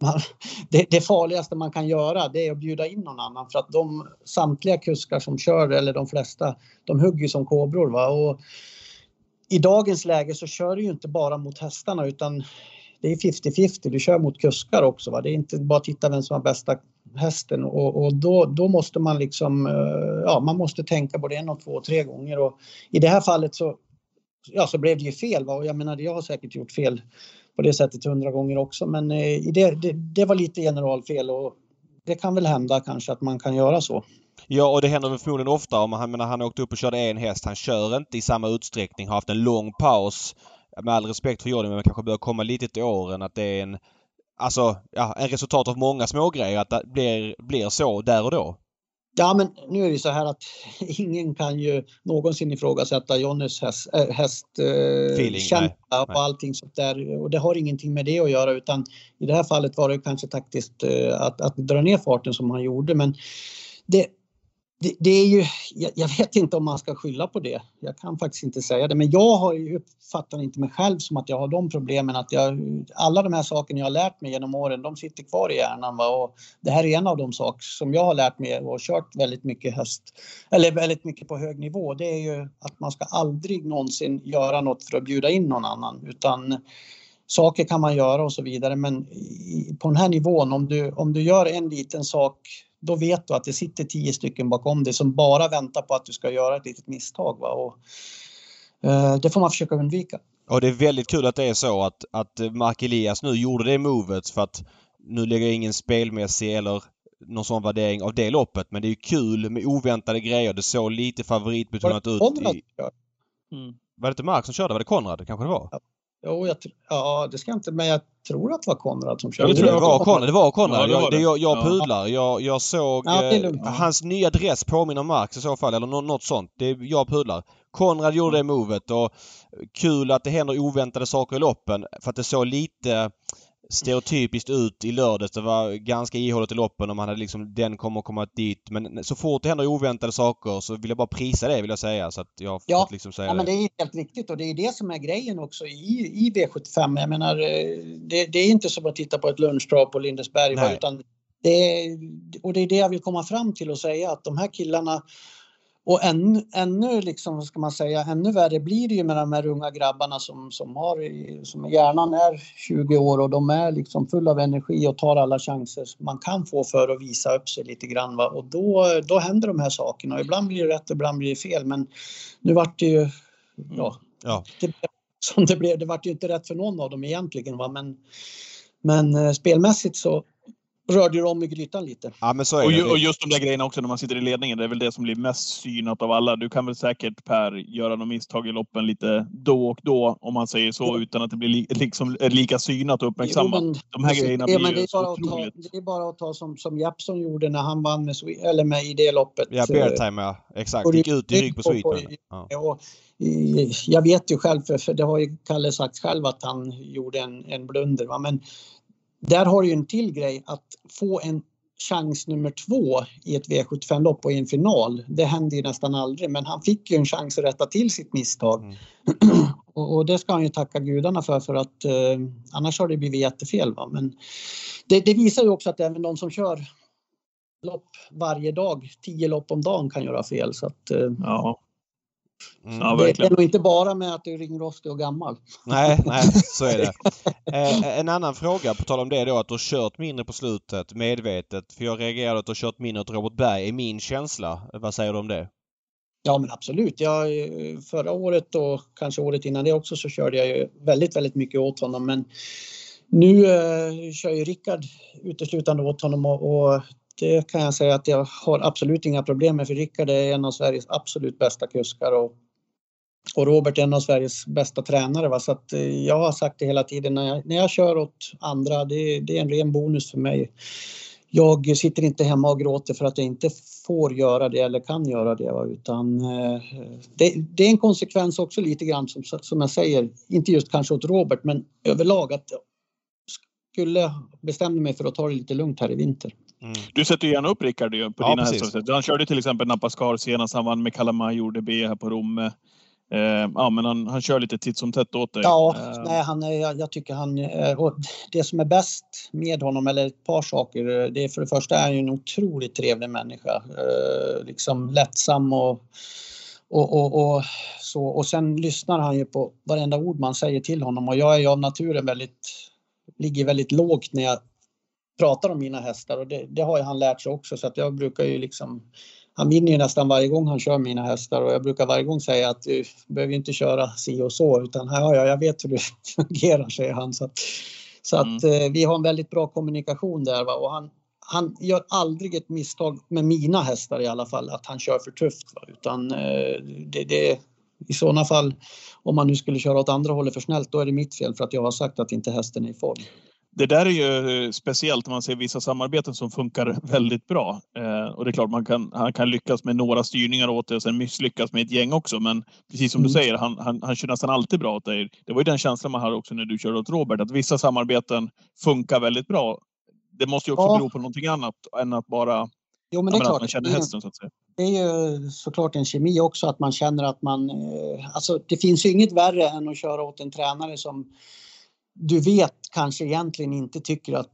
man, det, det, farligaste man kan göra det är att bjuda in någon annan för att de samtliga kuskar som kör, eller de flesta, de hugger som kobror. Va? Och I dagens läge så kör du ju inte bara mot hästarna utan det är 50-50. Du kör mot kuskar också. Va? Det är inte bara att titta vem som har bästa hästen och, och då, då måste man liksom, eh, ja man måste tänka både en och två och tre gånger och i det här fallet så, ja, så blev det ju fel. Va? Och jag menar, jag har säkert gjort fel på det sättet hundra gånger också men eh, det, det, det var lite generalfel och det kan väl hända kanske att man kan göra så. Ja och det händer väl förmodligen ofta om han, menar, han åkte upp och körde en häst. Han kör inte i samma utsträckning, har haft en lång paus med all respekt för Jordi, men man kanske bör komma lite till åren att det är en Alltså, ja, en resultat av många små grejer att det blir, blir så där och då. Ja, men nu är det så här att ingen kan ju någonsin ifrågasätta Jonnys häst, äh, hästkänsla äh, och allting sånt där. Och det har ingenting med det att göra utan i det här fallet var det kanske taktiskt äh, att, att dra ner farten som han gjorde. Men det, det, det, är ju, jag, jag, vet inte om man ska skylla på det. Jag kan faktiskt inte säga det. Men jag har ju, uppfattar inte mig själv som att jag har de problemen. Att jag, alla de här sakerna jag har lärt mig genom åren, de sitter kvar i hjärnan. Va? Och det här är en av de saker som jag har lärt mig och kört väldigt mycket höst, eller väldigt mycket på hög nivå. Det är ju att man ska aldrig någonsin göra något för att bjuda in någon annan. Utan saker kan man göra och så vidare. Men på den här nivån, om du, om du gör en liten sak då vet du att det sitter tio stycken bakom dig som bara väntar på att du ska göra ett litet misstag. Va? Och, eh, det får man försöka undvika. Och det är väldigt kul att det är så att, att Mark Elias nu gjorde det movet för att nu lägger jag ingen spelmässig eller någon sån värdering av det loppet. Men det är kul med oväntade grejer. Det såg lite favoritbetonat ut. I... Mm. Var det inte Mark som körde? Var det Konrad? Kanske det var? Ja. Jo, jag, ja, det ska jag inte, men jag tror att det var Konrad som körde. Jag tror det var Konrad. Det var Konrad. Ja, jag, jag, jag pudlar. Jag, jag såg ja, eh, hans nya dress påminner om Marx i så fall, eller något sånt. Det, jag pudlar. Konrad gjorde det movet och kul att det händer oväntade saker i loppen för att det såg lite stereotypiskt ut i lördags. Det var ganska ihåligt i loppen om han hade liksom den kommer komma dit. Men så fort det händer oväntade saker så vill jag bara prisa det vill jag säga. Så att jag ja, liksom säga ja, men det är helt riktigt och det är det som är grejen också i, i V75. Jag menar, eh, det, det är inte som att titta på ett lunchtrav på Lindesberg. Nej. Utan det och det är det jag vill komma fram till och säga att de här killarna och ännu, ännu liksom, ska man säga, ännu värre blir det ju med de här unga grabbarna som, som har, som hjärnan är 20 år och de är liksom fulla av energi och tar alla chanser man kan få för att visa upp sig lite grann. Va? Och då, då händer de här sakerna. Och ibland blir det rätt, ibland blir det fel. Men nu vart det ju, ja, ja. Det, som det blev. Det vart ju inte rätt för någon av dem egentligen. Va? Men, men eh, spelmässigt så rörde du om i grytan lite. Ja, men så är och, det. och just de där grejerna också när man sitter i ledningen. Det är väl det som blir mest synat av alla. Du kan väl säkert Per göra något misstag i loppen lite då och då om man säger så ja. utan att det blir li, liksom, lika synat och uppmärksammat. Jo, de här grejerna blir ju så otroligt. Ta, det är bara att ta som, som Jeppson gjorde när han vann med, eller med i det loppet. Ja, Beartime ja. Exakt. Gick ut i rygg på Sweetman. Ja. jag vet ju själv, för, för det har ju Kalle sagt själv att han gjorde en, en blunder. Va? Men där har du ju en till grej att få en chans nummer två i ett V75-lopp och i en final. Det händer ju nästan aldrig, men han fick ju en chans att rätta till sitt misstag. Mm. och, och, det ska han ju tacka gudarna för, för att eh, annars har det blivit jättefel. Va? Men det, det, visar ju också att även de som kör lopp varje dag, tio lopp om dagen kan göra fel. Så att, eh, ja. Mm. Ja, det är nog inte bara med att du är ringrostig och gammal. Nej, nej, så är det. Eh, en annan fråga på tal om det då att du har kört mindre på slutet medvetet. För jag reagerade att du har kört mindre åt Robert Berg, är min känsla. Vad säger du om det? Ja men absolut. Jag, förra året och kanske året innan det också så körde jag ju väldigt, väldigt mycket åt honom. Men nu eh, kör ju Rickard uteslutande åt honom och, och det kan jag säga att jag har absolut inga problem med för Rickard är en av Sveriges absolut bästa kuskar och, och Robert är en av Sveriges bästa tränare. Va? Så att eh, jag har sagt det hela tiden när jag, när jag kör åt andra, det, det är en ren bonus för mig. Jag sitter inte hemma och gråter för att jag inte får göra det eller kan göra det. Va? Utan eh, det, det, är en konsekvens också lite grann som, som jag säger, inte just kanske åt Robert men överlag att skulle bestämde mig för att ta det lite lugnt här i vinter. Mm. Du sätter ju gärna upp Rickard på ja, dina hästar. Han körde till exempel Napascar senast. Han vann med Kalamar, gjorde B här på Romme. Eh, ja, men han, han kör lite titt som tätt åt dig. Ja, eh. nej, han är, jag, jag tycker han... Och det som är bäst med honom, eller ett par saker. Det är för det första är han ju en otroligt trevlig människa. Eh, liksom lättsam och, och, och, och, så. Och sen lyssnar han ju på varenda ord man säger till honom. Och jag är ju av naturen väldigt... Ligger väldigt lågt när jag pratar om mina hästar och det, det har han lärt sig också så att jag brukar ju liksom han vinner ju nästan varje gång han kör mina hästar och jag brukar varje gång säga att du behöver inte köra si och så utan här, ja, jag vet hur det fungerar, säger han. Så att, så att mm. eh, vi har en väldigt bra kommunikation där va? och han, han gör aldrig ett misstag med mina hästar i alla fall, att han kör för tufft. Va? Utan eh, det, det, i sådana fall, om man nu skulle köra åt andra hållet för snällt, då är det mitt fel för att jag har sagt att inte hästen är i form det där är ju eh, speciellt när man ser vissa samarbeten som funkar väldigt bra. Eh, och det är klart, man kan, han kan lyckas med några styrningar åt det och sen misslyckas med ett gäng också. Men precis som mm. du säger, han, han, han kör nästan alltid bra åt dig. Det var ju den känslan man hade också när du körde åt Robert, att vissa samarbeten funkar väldigt bra. Det måste ju också ja. bero på någonting annat än att bara Jo, men det är klart. Man känner hästen så att säga. Det är ju såklart en kemi också att man känner att man... Eh, alltså det finns ju inget värre än att köra åt en tränare som du vet kanske egentligen inte tycker att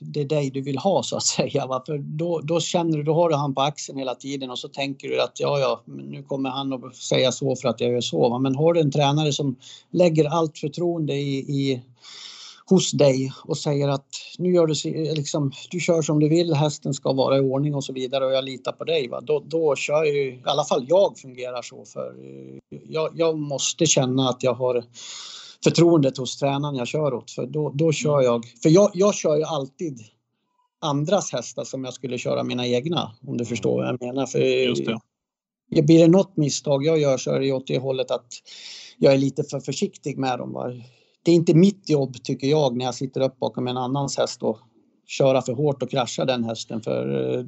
det är dig du vill ha så att säga. Va? För då, då känner du, då har du han på axeln hela tiden och så tänker du att ja, ja, nu kommer han att säga så för att jag gör så. Va? Men har du en tränare som lägger allt förtroende i, i hos dig och säger att nu gör du liksom, du kör som du vill, hästen ska vara i ordning och så vidare och jag litar på dig. Va? Då, då kör ju, i alla fall jag fungerar så för eh, jag, jag måste känna att jag har förtroendet hos tränaren jag kör åt. För då, då kör jag, för jag, jag kör ju alltid andras hästar som jag skulle köra mina egna. Om du förstår vad jag menar. För Just det. Blir det något misstag jag gör så är det åt det hållet att jag är lite för försiktig med dem. Va? Det är inte mitt jobb tycker jag när jag sitter upp bakom en annans häst och köra för hårt och krascha den hästen. För eh,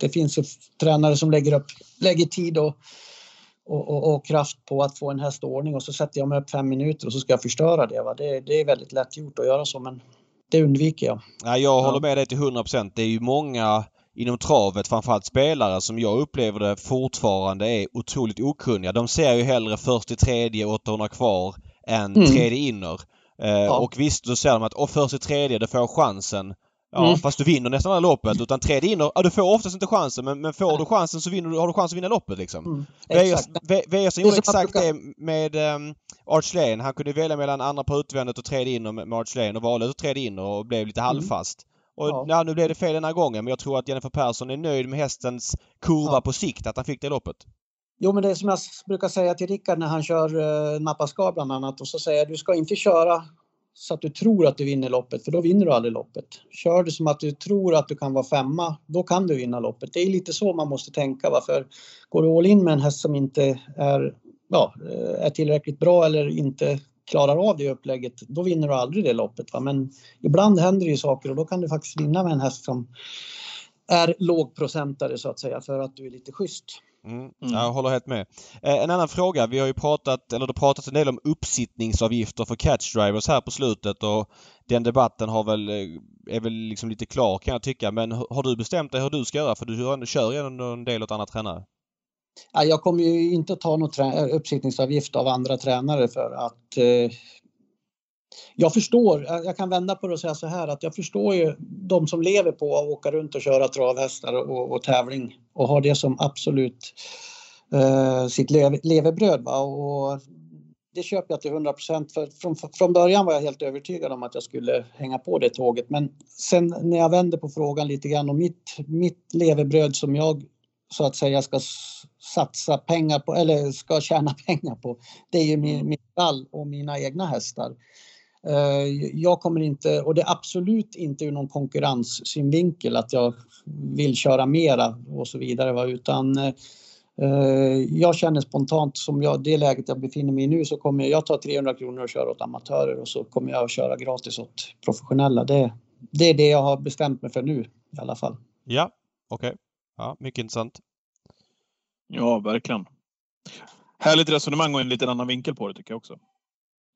det finns ju tränare som lägger upp, lägger tid och och, och, och, kraft på att få en häst ordning och så sätter jag mig upp fem minuter och så ska jag förstöra det. Va? Det, det är väldigt lätt gjort att göra så men det undviker jag. Ja, jag håller med dig till 100% Det är ju många inom travet, framförallt spelare som jag upplever det fortfarande är otroligt okunniga. De ser ju hellre först i tredje 800 kvar än mm. tredje inner. Eh, ja. Och visst, då säger de att först i tredje, då får jag chansen. Ja, mm. fast du vinner nästan aldrig loppet. Utan tredje inner, ja du får oftast inte chansen men, men får du chansen så vinner du, har du chans att vinna loppet liksom. Mm. Wäjersten gjorde exakt det med um, Arch Lane. Han kunde välja mellan andra på utvändet och tredje inner med Arch Lane och valde tredje inner och blev lite mm. halvfast. Och ja. ja. nu blev det fel den här gången men jag tror att Jennifer Persson är nöjd med hästens kurva ja. på sikt, att han fick det loppet. Jo, men det är som jag brukar säga till Rickard när han kör uh, Napascar bland annat och så säger jag du ska inte köra så att du tror att du vinner loppet, för då vinner du aldrig loppet. Kör du som att du tror att du kan vara femma, då kan du vinna loppet. Det är lite så man måste tänka. Varför går du all in med en häst som inte är, ja, eh, är tillräckligt bra eller inte klarar av det upplägget, då vinner du aldrig det loppet. Va? Men ibland händer det ju saker och då kan du faktiskt vinna med en häst som är lågprocentare så att säga för att du är lite schysst. Mm, mm. Jag håller helt med. Eh, en annan fråga. Vi har ju pratat, eller det pratats en del om uppsittningsavgifter för catchdrivers här på slutet och den debatten har väl, eh, är väl liksom lite klar kan jag tycka. Men har du bestämt dig hur du ska göra? För du kör ju en del åt andra tränare. Ja, jag kommer ju inte att ta någon uppsittningsavgift av andra tränare för att eh, jag förstår, jag kan vända på det och säga så här att jag förstår ju de som lever på att åka runt och köra travhästar och, och tävling och har det som absolut eh, sitt lev, levebröd. Va? Och det köper jag till 100 procent. Från, från början var jag helt övertygad om att jag skulle hänga på det tåget. Men sen när jag vänder på frågan lite grann om mitt, mitt levebröd som jag så att säga ska satsa pengar på eller ska tjäna pengar på. Det är ju min, min stall och mina egna hästar. Eh, jag kommer inte, och det är absolut inte ur någon konkurrenssynvinkel att jag vill köra mera och så vidare, utan eh, jag känner spontant som jag, det läget jag befinner mig i nu så kommer jag, jag ta 300 kronor och köra åt amatörer och så kommer jag att köra gratis åt professionella. Det, det är det jag har bestämt mig för nu i alla fall. Ja, okej. Okay. Ja, mycket intressant. Ja, verkligen. Härligt resonemang och en lite annan vinkel på det tycker jag också.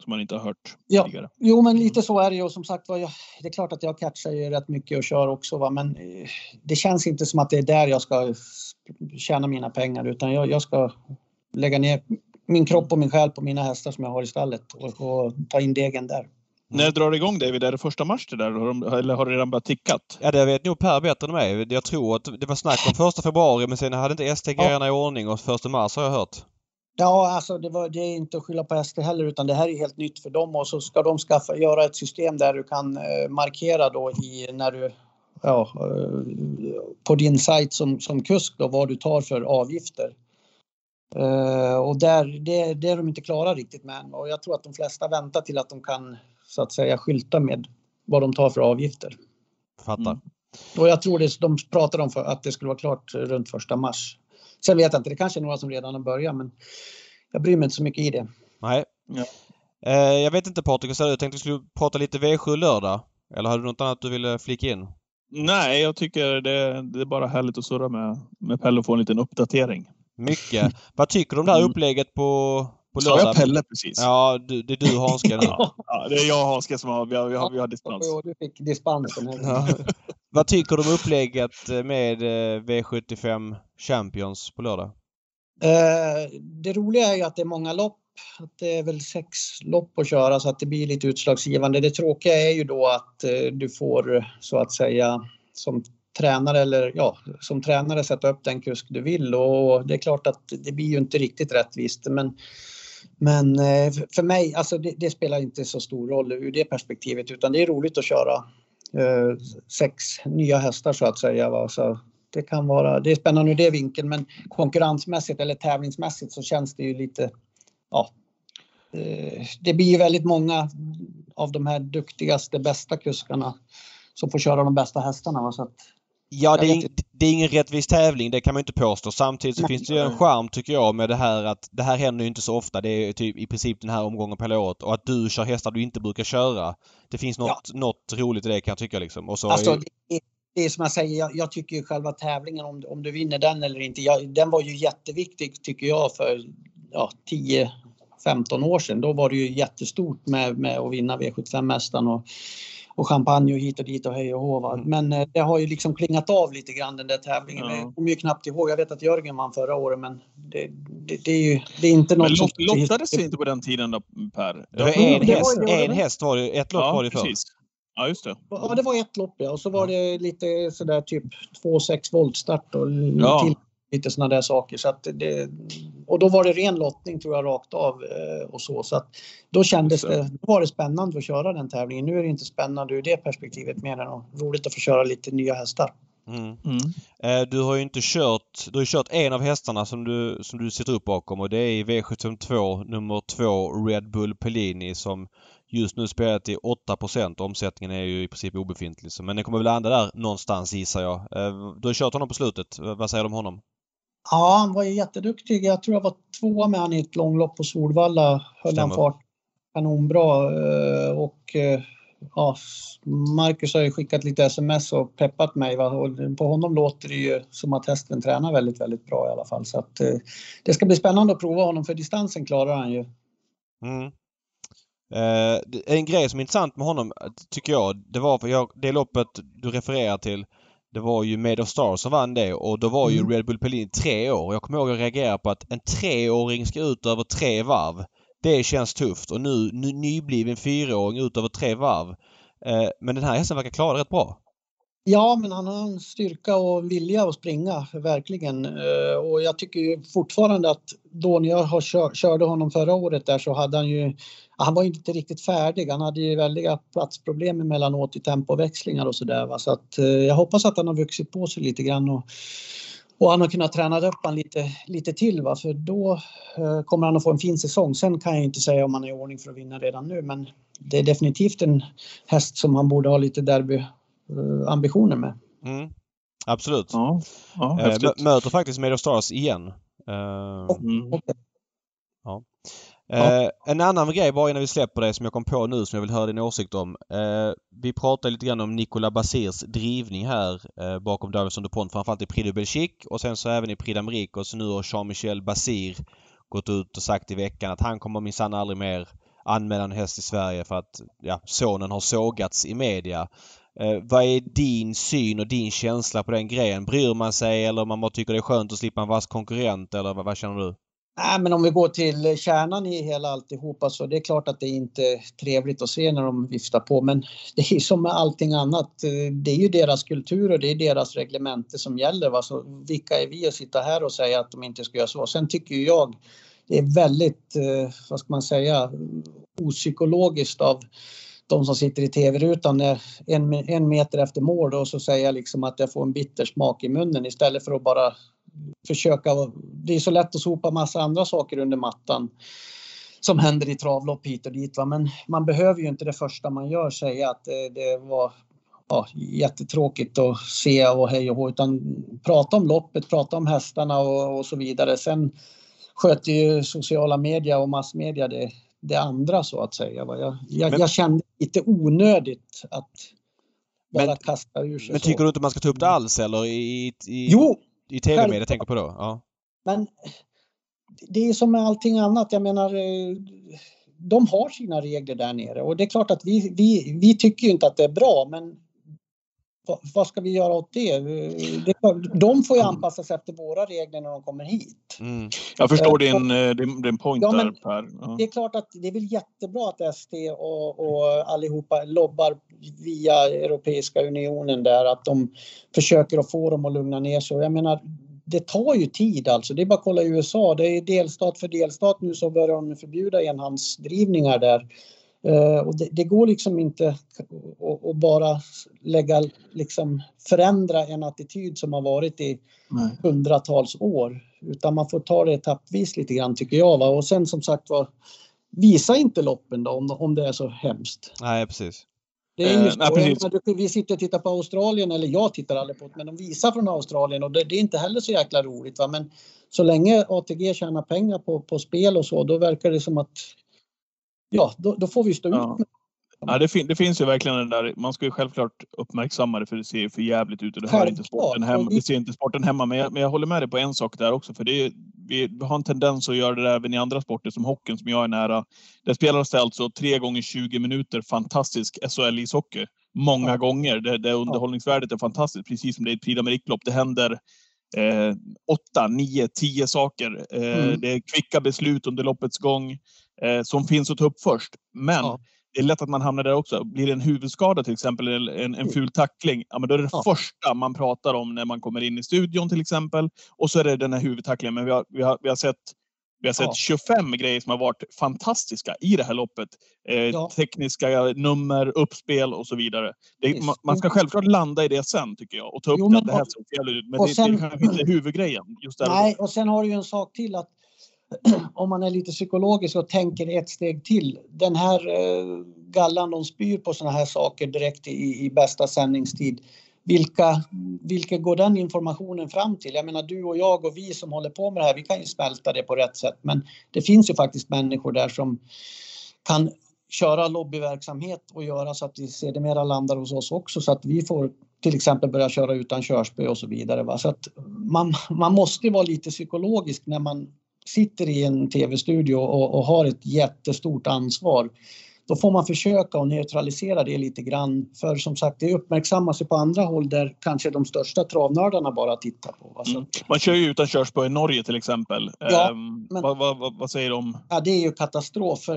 Som man inte har hört Ja. tidigare. Jo, men lite så är det ju. Som sagt var, det är klart att jag catchar ju rätt mycket och kör också. Va? Men eh, det känns inte som att det är där jag ska tjäna mina pengar. Utan jag, jag ska lägga ner min kropp och min själ på mina hästar som jag har i stallet och, och ta in degen där. När drar det igång David? Är det första mars det där? Har de, eller har det redan börjat tickat? Ja, det vet nog Per bättre än mig. Jag tror att det var snack om första februari men sen hade inte ST-grejerna i ordning och första mars har jag hört. Ja, alltså det, var, det är inte att skylla på ST heller utan det här är helt nytt för dem och så ska de skaffa, göra ett system där du kan eh, markera då i när du ja, eh, på din sajt som, som kusk då vad du tar för avgifter. Eh, och där, det, det är de inte klara riktigt med än. och jag tror att de flesta väntar till att de kan så att säga skylta med vad de tar för avgifter. Fattar. Mm. Och jag tror det, de pratar om för att det skulle vara klart runt första mars. Sen vet jag inte, det kanske är några som redan har börjat men jag bryr mig inte så mycket i det. Nej. Ja. Eh, jag vet inte Patrik? Jag tänkte vi skulle prata lite V7 lördag. Eller hade du något annat du ville flika in? Nej, jag tycker det, det är bara härligt att surra med, med Pelle och få en liten uppdatering. Mycket. Vad tycker du om det här Mm. upplägget på, på Sa jag lördag? Pelle precis? Ja, du, det är du Hanska nu. Ja, ja, det är jag och Hanske som har, vi har, vi har, vi har dispens. Jo, du fick dispensen. Ja. Vad tycker du om upplägget med eh, V75 Champions på lördag? Eh, det roliga är ju att det är många lopp. Att det är väl sex lopp att köra så att det blir lite utslagsgivande. Det tråkiga är ju då att eh, du får så att säga som tränare eller ja, som tränare sätta upp den kusk du vill och det är klart att det blir ju inte riktigt rättvist. Men, men eh, för mig, alltså det, det spelar inte så stor roll ur det perspektivet utan det är roligt att köra eh, sex nya hästar så att säga. Va? Så det kan vara, det är spännande ur det vinkeln men konkurrensmässigt eller tävlingsmässigt så känns det ju lite, ja. eh, Det blir ju väldigt många av de här duktigaste, bästa kuskarna som får köra de bästa hästarna. Va? Så att, Ja, det är, ing- det är ingen rättvis tävling, det kan man inte påstå. Samtidigt så Nej. finns det ju en charm tycker jag med det här att det här händer ju inte så ofta. Det är typ i princip den här omgången på hela året. Och att du kör hästar du inte brukar köra. Det finns något, något roligt i det kan jag tycka liksom. Och så alltså, är- det, det är som jag säger, jag, jag tycker ju själva tävlingen om, om du vinner den eller inte, jag, den var ju jätteviktig tycker jag för ja, 10 15 år sedan. Då var det ju jättestort med, med att vinna V75-mästaren och, champagne och hit och dit och hej och hå. Mm. Men eh, det har ju liksom klingat av lite grann den där tävlingen. Ja. Jag kommer ju knappt ihåg. Jag vet att Jörgen vann förra året men det, det, det är ju det är inte något Men som- lot, lottades det inte på den tiden då, Per? det var en det häst, var en häst var det, ett lopp var det förr. precis. Ja, just det. Ja, det var ett lopp ja. Och så var det lite sådär typ 2,6 voltstart och Ja. till lite sådana där saker. Så att det, och då var det ren lottning tror jag rakt av eh, och så. Så att då kändes det. då var det spännande att köra den tävlingen. Nu är det inte spännande ur det perspektivet mer än att- roligt att få köra lite nya hästar. Mm. Mm. Eh, Du har ju inte kört, du har kört en av hästarna som du, som du sitter upp bakom och det är i V72 nummer 2 Red Bull Pellini som just nu spelar till 8% Omsättningen är ju i princip obefintlig. Så- Men den kommer väl landa där någonstans gissar jag. Eh, Du har kört honom på slutet. Vad säger du om honom? Ja, han var ju jätteduktig. Jag tror jag var tvåa med han i ett långlopp på Solvalla. Höll han fart kanonbra. eh, Och eh, ja, Marcus har ju skickat lite sms och peppat mig. Va? Och på honom låter det ju som att hästen tränar väldigt, väldigt bra i alla fall. Så att, eh, det ska bli spännande att prova honom för distansen klarar han ju. Mm. Eh, en grej som är intressant med honom tycker jag, det var för jag, det loppet du refererar till det var ju Made of Stars som vann det och då var ju Mm. Red Bull Pellini tre år. Jag kommer ihåg att jag reagerade på att en treåring ska ut över tre varv. Det känns tufft och nu, nu nybliven fyraåring ut över tre varv. Eh, men den här hästen verkar klara det rätt bra. Ja, men han har en styrka och vilja att springa, verkligen. Eh, och jag tycker ju fortfarande att då när jag har kör, körde honom förra året där så hade han ju, han var inte riktigt färdig. Han hade ju väldiga platsproblem emellanåt i tempoväxlingar och sådär. va. Så att eh, jag hoppas att han har vuxit på sig lite grann och, och han har kunnat träna upp han lite, lite till. Va? För då eh, kommer han att få en fin säsong. Sen kan jag inte säga om han är i ordning för att vinna redan nu, men det är definitivt en häst som han borde ha lite derby derbyambitioner med. Mm. Absolut. Ja, ja Eh, häftigt. mö- möter faktiskt Made of Stars igen. Eh, Mm. Okej. Eh, en annan grej bara innan vi släpper det som jag kom på nu som jag vill höra din åsikt om. Eh, vi pratade lite grann om Nicolas Basirs drivning här eh, bakom Davison DuPont framförallt i Prix de Belgique och sen så även i Prix d'Amérique och så nu har Jean-Michel Basir gått ut och sagt i veckan att han kommer minsann aldrig mer anmäla en häst i Sverige för att ja, sonen har sågats i media. Eh, vad är din syn och din känsla på den grejen? Bryr man sig eller man bara tycker det är skönt att slippa en vass konkurrent eller vad, vad känner du? Nej, men om vi går till eh, kärnan i hela alltihopa så det är klart att det är inte trevligt att se när de viftar på men det är som med allting annat. Eh, det är ju deras kultur och det är deras reglemente som gäller. Va? Så vilka är vi att sitta här och säga att de inte ska göra så? Sen tycker jag det är väldigt, eh, vad ska man säga, opsykologiskt av de som sitter i tv-rutan en, en meter efter mål och så säger jag liksom att jag får en bitter smak i munnen istället för att bara försöka. Det är så lätt att sopa massa andra saker under mattan som händer i travlopp hit och dit. Va? Men man behöver ju inte det första man gör säga att det, det var ja, jättetråkigt att se och hej och hå, utan prata om loppet, prata om hästarna och, och så vidare. Sen sköter ju sociala medier och massmedia det, det andra så att säga. Jag, jag, men, jag kände lite onödigt att bara men, kasta ur sig Men tycker så. du inte man ska ta upp det alls eller i, i, jo, i tv-media tänker på då? Ja. Men det är som med allting annat. Jag menar, eh, de har sina regler där nere och det är klart att vi, vi, vi tycker inte att det är bra men vad ska vi göra åt det? De får ju mm. anpassa sig efter våra regler när de kommer hit. Mm. Jag förstår din, eh, din, din point ja, där Per. Ja. Det är klart att det är väl jättebra att SD och, och allihopa lobbar via Europeiska unionen där att de försöker att få dem att lugna ner sig. Jag menar, det tar ju tid alltså. Det är bara att kolla i USA. Det är delstat för delstat nu så börjar de förbjuda enhandsdrivningar där. Uh, och det, det, går liksom inte att bara lägga, liksom förändra en attityd som har varit i Nej. hundratals år. Utan man får ta det etappvis lite grann tycker jag. Va? Och sen som sagt var, visa inte loppen då om, om det är så hemskt. Nej, precis. Det är just uh, nej, vi sitter och tittar på Australien, eller jag tittar aldrig på det, men de visar från Australien och det, det, är inte heller så jäkla roligt. Va? Men så länge ATG tjänar pengar på, på spel och så, då verkar det som att ja, då, då får vi stå ja. ut med Ja, det, fin det, finns ju verkligen den där, man ska ju självklart uppmärksamma det för det ser för jävligt ut och det, hör inte sporten hemma, det ser inte sporten hemma. Men jag, men jag håller med dig på en sak där också för det är, vi har en tendens att göra det även i andra sporter som hockeyn som jag är nära. Där spelas det alltså tre gånger 20 minuter fantastisk SHL-ishockey. Många ja. gånger. Det, det underhållningsvärdet är fantastiskt, precis som det är ett Prix d'Amérique-lopp. Det händer eh, åtta, nio, tio saker. Eh, mm. Det är kvicka beslut under loppets gång eh, som finns att ta upp först. Men ja det är lätt att man hamnar där också. Blir det en huvudskada till exempel, eller en, en mm. ful tackling, ja, men då är det ja. första man pratar om när man kommer in i studion till exempel. Och så är det den här huvudtacklingen. Men vi har, vi har, vi har sett vi har sett ja. 25 grejer som har varit fantastiska i det här loppet. Eh, ja. Tekniska nummer, uppspel och så vidare. Det, man, man, ska självklart landa i det sen tycker jag och ta upp jo, det. Men, det här ser ut. Men det, sen, det är kanske inte huvudgrejen. Just där nej, och sen har du ju en sak till att om man är lite psykologisk och tänker ett steg till. Den här eh, gallan de spyr på såna här saker direkt i, i bästa sändningstid. Vilka, vilka går den informationen fram till? Jag menar du och jag och vi som håller på med det här, vi kan ju smälta det på rätt sätt. Men det finns ju faktiskt människor där som kan köra lobbyverksamhet och göra så att vi sedermera landar hos oss också så att vi får till exempel börja köra utan körspö och så vidare. Va? Så att man, man måste vara lite psykologisk när man sitter i en tv-studio och, och, har ett jättestort ansvar, då får man försöka att neutralisera det lite grann. För som sagt, det uppmärksammas ju på andra håll där kanske de största travnördarna bara tittar på. Mm. Man kör ju utan körspö i Norge till exempel. Ja, ehm, men, vad, vad, vad, säger de? Ja, det är ju katastrof.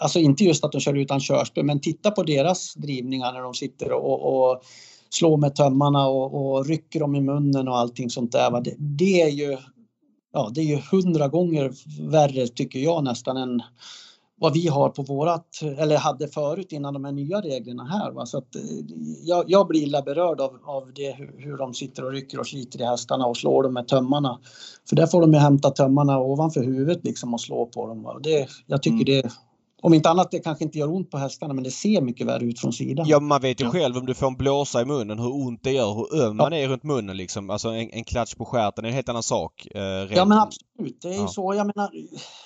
Alltså inte just att de kör utan körspö, men titta på deras drivningar när de sitter och, och slår med tömmarna och, och, rycker dem i munnen och allting sånt där. Det, det är ju ja, det är ju hundra gånger värre tycker jag nästan än vad vi har på vårat, eller hade förut innan de här nya reglerna här. Va? Så att, eh, jag, jag blir illa berörd av, av det, hur, hur de sitter och rycker och sliter i hästarna och slår dem med tömmarna. För där får de ju hämta tömmarna ovanför huvudet liksom och slå på dem. Va? Det, jag tycker mm. det om inte annat, det kanske inte gör ont på hästarna men det ser mycket värre ut från sidan. Ja, man vet ju ja. själv om du får en blåsa i munnen hur ont det gör, hur öm man är runt munnen liksom. Alltså en, en klatsch på stjärten är en helt annan sak. Eh, ja men absolut, det är ja. så. Jag menar,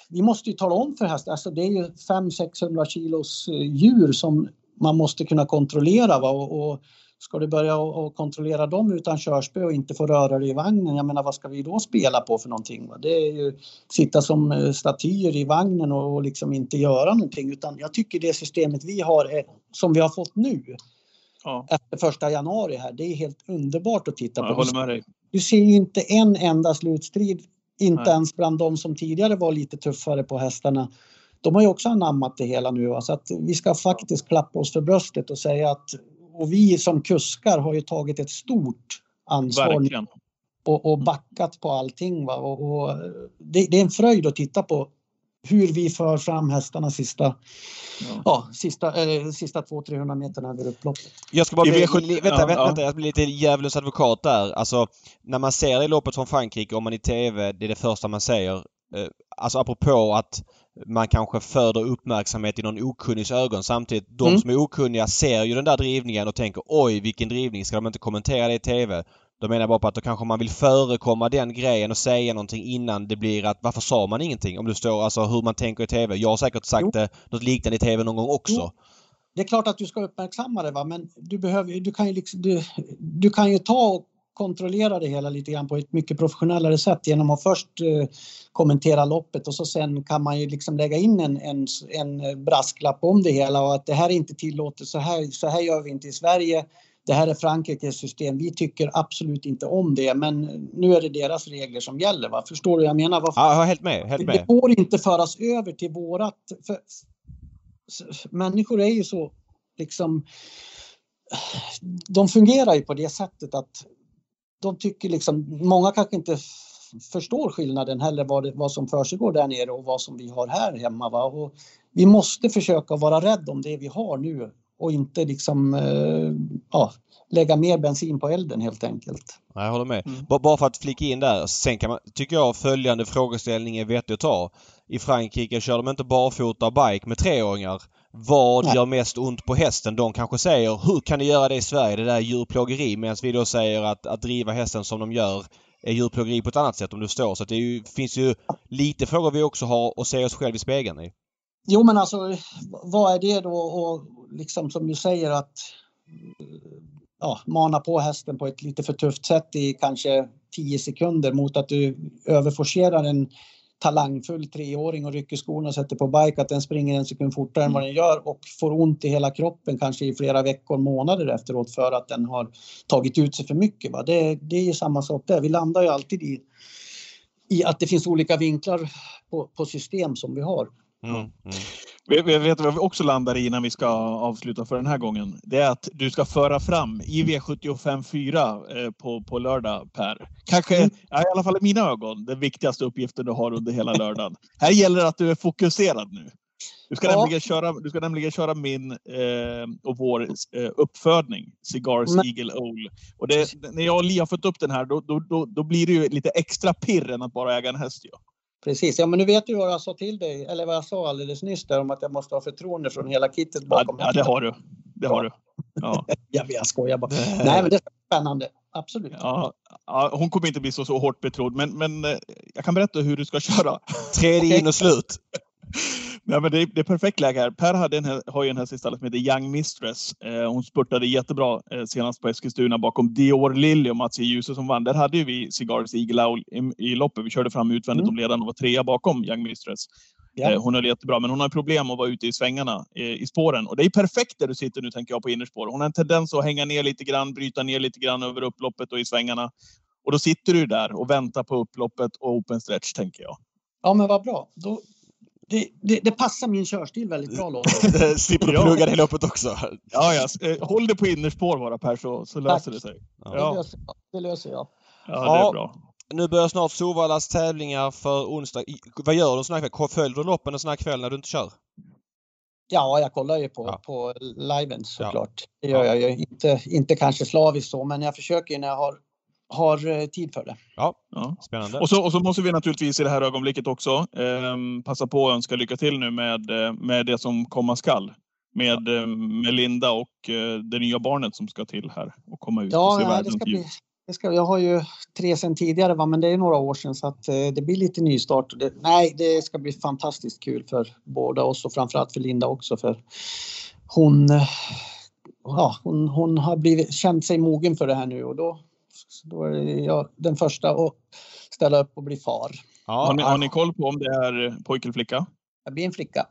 vi måste ju tala om för hästar, alltså det är ju 500-600 kilos eh, djur som man måste kunna kontrollera va? Och, och Ska du börja och kontrollera dem utan körspö och inte få röra dig i vagnen, jag menar vad ska vi då spela på för någonting? Va? Det är ju sitta som eh, statyer i vagnen och liksom inte göra någonting utan jag tycker det systemet vi har, som vi har fått nu, ja. efter första januari här, det är helt underbart att titta ja, på. Du ser ju inte en enda slutstrid, inte Nej. ens bland de som tidigare var lite tuffare på hästarna de har ju också anammat det hela nu. Så att vi ska faktiskt klappa oss för bröstet och säga att och vi som kuskar har ju tagit ett stort ansvar och, och, backat på allting. Va? Och, och det, det, är en fröjd att titta på hur vi för fram hästarna sista, ja. ja sista, äh, sista 200-300 meterna över upploppet. Jag ska bara bli, vänta, vänta, vänta, vänta, jag blir lite djävulens advokat där. Alltså, när man ser det loppet från Frankrike, om man i TV, det är det första man säger. Eh, alltså apropå att man kanske föder uppmärksamhet i någon okunnigs ögon. Samtidigt, de mm. som är okunniga ser ju den där drivningen och tänker oj vilken drivning, ska de inte kommentera det i TV? Då menar jag bara på att då kanske man vill förekomma den grejen och säga någonting innan det blir att varför sa man ingenting? Om du står alltså hur man tänker i TV. Jag har säkert sagt jo. det, något liknande i TV någon gång också. Jo. Det är klart att du ska uppmärksamma det va men du behöver du kan ju liksom, du, du kan ju ta kontrollera det hela lite grann på ett mycket professionellare sätt genom att först eh, kommentera loppet och så sen kan man ju liksom lägga in en, en, en brasklapp om det hela och att det här är inte tillåtet, så här, så här gör vi inte i Sverige. Det här är Frankrikes system. Vi tycker absolut inte om det, men nu är det deras regler som gäller. Va? Förstår du vad jag menar? Varför? Ja, helt med. Helt med. Det går inte föras över till vårat... För, människor är ju så liksom... De fungerar ju på det sättet att de tycker liksom, många kanske inte förstår skillnaden heller vad, det, vad som försiggår där nere och vad som vi har här hemma. Va? Och vi måste försöka vara rädda om det vi har nu och inte liksom eh, ja, lägga mer bensin på elden helt enkelt. Jag håller med. Mm. Bara för att flika in där. Sen kan man, tycker jag följande frågeställning är vettig att ta. I Frankrike kör de inte barfota bike med treåringar. Vad Nej. gör mest ont på hästen? De kanske säger hur kan ni göra det i Sverige? Det där är djurplågeri. Medan vi då säger att, att driva hästen som de gör är djurplågeri på ett annat sätt om du står. Så det ju, finns ju lite frågor vi också har att se oss själva i spegeln i. Jo men alltså vad är det då och liksom som du säger att ja, mana på hästen på ett lite för tufft sätt i kanske 10 sekunder mot att du överforcerar en talangfull treåring och rycker skorna och sätter på bike att den springer en sekund fortare än vad den gör och får ont i hela kroppen kanske i flera veckor, månader efteråt för att den har tagit ut sig för mycket. Va? Det, det är ju samma sak där. Vi landar ju alltid i, i att det finns olika vinklar på, på system som vi har. Mm, mm. Vi vet vad vi också landar i innan vi ska avsluta för den här gången. Det är att du ska föra fram i V75 4 eh, på, på lördag Per. Kanske, mm. i alla fall i mina ögon, den viktigaste uppgiften du har under hela lördagen. här gäller det att du är fokuserad nu. Du ska, ja. nämligen, köra, du ska nämligen köra min eh, och vår eh, uppfödning, Cigars Men... Eagle Owl. Och det, när jag och Li har fått upp den här, då, då, då, då, blir det ju lite extra pirr än att bara äga en häst. Ja. Precis, ja men nu vet du vad jag sa till dig, eller vad jag sa alldeles nyss där om att jag måste ha förtroende från hela kittet bakom. Ja, ja det har du. Det har du. Ja. jag, jag skojar bara. Nej men det är spännande, absolut. Ja, ja, hon kommer inte bli så, så hårt betrodd, men, men eh, jag kan berätta hur du ska köra. Tredje in och slut. Nej, men det, är, det är perfekt läge här. Per hade en, har ju en häst istället som heter Young Mistress. Eh, hon spurtade jättebra eh, senast på Eskilstuna bakom Dior Lilly och Mats E. Djuse som vann. Där hade ju vi Cigars Eagle i, i loppet. Vi körde fram utvändigt mm. om ledaren och var trea bakom Young Mistress. Ja. Eh, hon höll jättebra, men hon har problem att vara ute i svängarna eh, i spåren. Och det är perfekt där du sitter nu, tänker jag, på innerspår. Hon har en tendens att hänga ner lite grann, bryta ner lite grann över upploppet och i svängarna. Och då sitter du där och väntar på upploppet och open stretch, tänker jag. Ja, men vad bra. Då, det, det, det, passar min körstil väldigt bra du plugga det loppet också. Ja, ja. Eh, håll det på innerspår bara Per så, så löser det sig. Ja. Det, löser, det löser jag. Ja, det är bra. Nu börjar snart Solvallas tävlingar för onsdag. Vad gör du en sån här kväll? Följer du loppen en sån här kväll när du inte kör? Ja, jag kollar ju på, ja. på liven såklart. Ja. Det gör jag ju. Inte, inte kanske slaviskt så, men jag försöker när jag har har eh, tid för det. Ja, ja. spännande. Och så, och så måste vi naturligtvis i det här ögonblicket också eh, passa på att önska lycka till nu med, eh, med det som komma skall. Med, ja. Eh, med Linda och det nya barnet som ska till här och komma ut ja, och se nej, det ska bli, det ska, Jag har ju tre sedan tidigare, va? men det är några år sedan så att det blir lite nystart. Det, nej, det ska bli fantastiskt kul för båda oss och framförallt för Linda också för hon ja, hon, hon har blivit, känt sig mogen för det här nu och då, då är jag den första att ställa upp och bli far. Ja, har, ni, har ni koll på om det är pojke eller flicka? Det blir en flicka.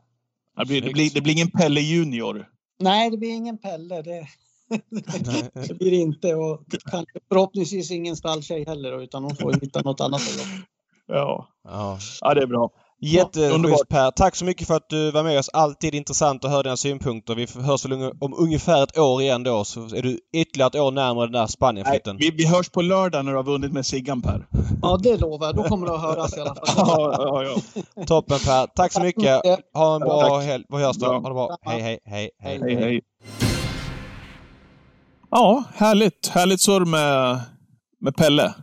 Det blir, det blir, det blir ingen Pelle Junior? Nej, det blir ingen Pelle. Det, det blir det inte. Och kanske, förhoppningsvis ingen stalltjej heller, utan hon får hitta något annat att jobba. Ja. ja. ja, det är bra. Jätteschysst Per. Tack så mycket för att du var med oss. Alltid intressant att höra dina synpunkter. Vi hörs väl om ungefär ett år igen då så är du ytterligare ett år närmare den där Spanienflytten. Vi, vi hörs på lördag när du har vunnit med Siggan Per. Ja det lovar jag. Då kommer det att höras i alla fall. ja, ja, ja. Toppen Per. Tack så mycket. Ha en bra helg. Vad hörs då? Ha det bra. Hej hej hej. Hej hej. hej. Ja, härligt. Härligt surr med, med Pelle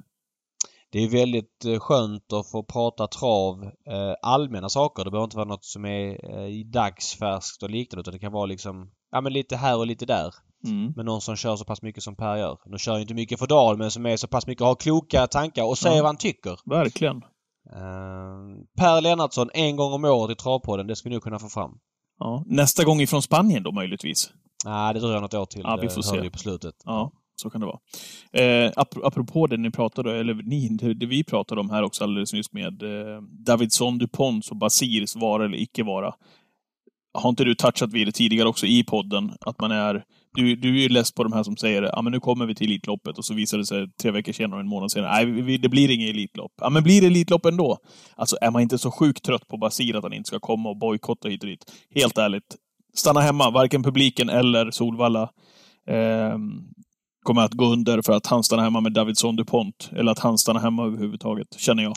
det är väldigt eh, skönt att få prata trav, eh, allmänna saker. Det behöver inte vara något som är eh, dagsfärskt och liknande utan det kan vara liksom, ja men lite här och lite där. Mm. Med någon som kör så pass mycket som Per gör. Nu kör ju inte mycket för Dahl men som är så pass mycket har kloka tankar och säger ja. vad han tycker. Verkligen. Uh, per Lennartsson en gång om året i Travpodden. Det ska vi nog kunna få fram. Ja. Nästa gång ifrån Spanien då möjligtvis? Nej, det dröjer något år till. Ja, vi får se. På slutet. Ja så kan det vara. Eh, apropå det ni pratade, eller ni, det vi pratade om här också alldeles nyss med eh, Davidson DuPont och Basirs vara eller icke vara. Har inte du touchat vid det tidigare också i podden? Att man är... Du, du är ju less på de här som säger ja men nu kommer vi till Elitloppet och så visar det sig tre veckor senare en månad senare, nej det blir inget Elitlopp. Ja men blir det Elitlopp ändå? Alltså är man inte så sjukt trött på Basir att han inte ska komma och bojkotta hit och dit? Helt ärligt, stanna hemma, varken publiken eller Solvalla. Eh, kommer att gå under för att han stannar hemma med Davidson DuPont. Eller att han stannar hemma överhuvudtaget, känner jag.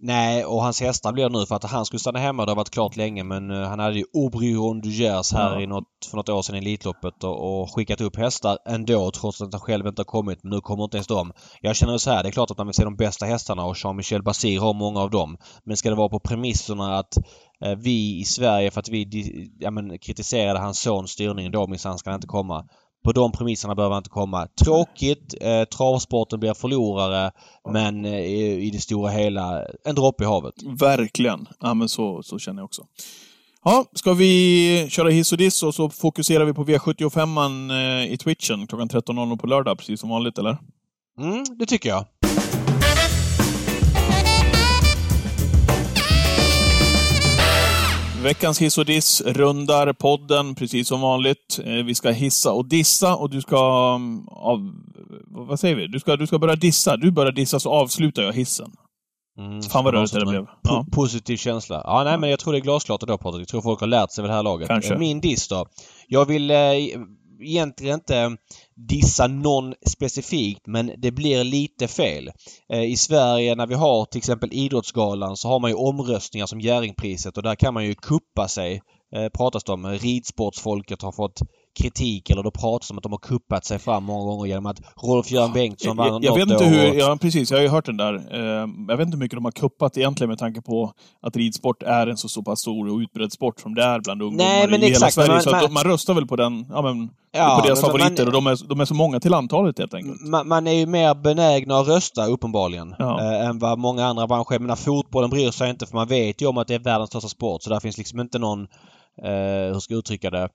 Nej, och hans hästar blir nu för att han skulle stanna hemma. Det har varit klart länge men uh, han hade ju Aubryon Dugers här ja. i något, för något år sedan i Elitloppet och, och, skickat upp hästar ändå trots att han själv inte har kommit. Men nu kommer inte ens de. Jag känner så här, det är klart att man vill se de bästa hästarna och Jean-Michel Basir har många av dem. Men ska det vara på premisserna att uh, vi i Sverige för att vi ja, men, kritiserade hans sons styrning, då minsann ska han inte komma. På de premisserna behöver han inte komma. Tråkigt. Eh, travsporten blir förlorare. Men eh, i det stora hela en droppe i havet. Verkligen. Ja, men så, så känner jag också. Ja, ska vi köra hiss och diss och så fokuserar vi på V75 eh, i Twitchen klockan 13.00 på lördag, precis som vanligt, eller? Mm, det tycker jag. Veckans hiss och diss rundar podden precis som vanligt. Eh, vi ska hissa och dissa och du ska... Mm, av, vad säger vi? Du ska, du ska börja dissa. Du börjar dissa så avslutar jag hissen. Mm, Fan vad rörigt det blev. Ja. Positiv känsla. Ja, nej men jag tror det är glasklart då Patrik. Jag tror folk har lärt sig vid det här laget. Kanske. Min diss då. Jag vill eh, egentligen inte dissa någon specifikt men det blir lite fel. Eh, I Sverige när vi har till exempel Idrottsgalan så har man ju omröstningar som Jerringpriset och där kan man ju kuppa sig. Eh, pratas det om. Ridsportsfolket har fått kritik eller då pratas om att de har kuppat sig fram många gånger genom att Rolf-Göran Bengtsson vann Jag, jag vet inte hur, ja precis, jag har ju hört den där. Eh, jag vet inte hur mycket de har kuppat egentligen med tanke på att ridsport är en så, så pass stor och utbredd sport som det är bland ungdomar Nej, men i exakt, hela Sverige. Man, så man, man röstar väl på den, ja men, ja, på deras favoriter man, och de är, de är så många till antalet helt enkelt. Man, man är ju mer benägna att rösta uppenbarligen ja. äh, än vad många andra branscher är. Men fotbollen bryr sig inte för man vet ju om att det är världens största sport så där finns liksom inte någon, eh, hur ska jag uttrycka det,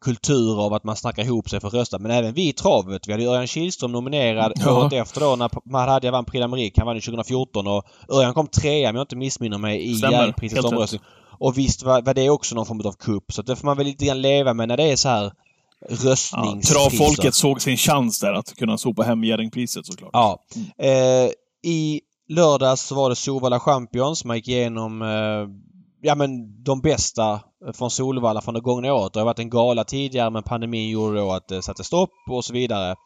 kultur av att man snackar ihop sig för att rösta. Men även vi i travet. Vi hade Örjan Kihlström nominerad ja. året efter då när Mahadja vann Prix d'Amérique. Han vann 2014 och Örjan kom trea om jag inte missminner mig i Jerringprisets omröstning. Och visst var, var, det också någon form av kupp. Så det får man väl lite grann leva med när det är så här röstnings... Ja, Travfolket såg sin chans där att kunna sopa hem Jerringpriset såklart. Ja. Mm. Eh, I lördags så var det Solvalla Champions. Man gick igenom eh, ja men de bästa eh, från Solvalla från det gångna året. Det har varit en gala tidigare men pandemin gjorde då att det satte stopp och så vidare.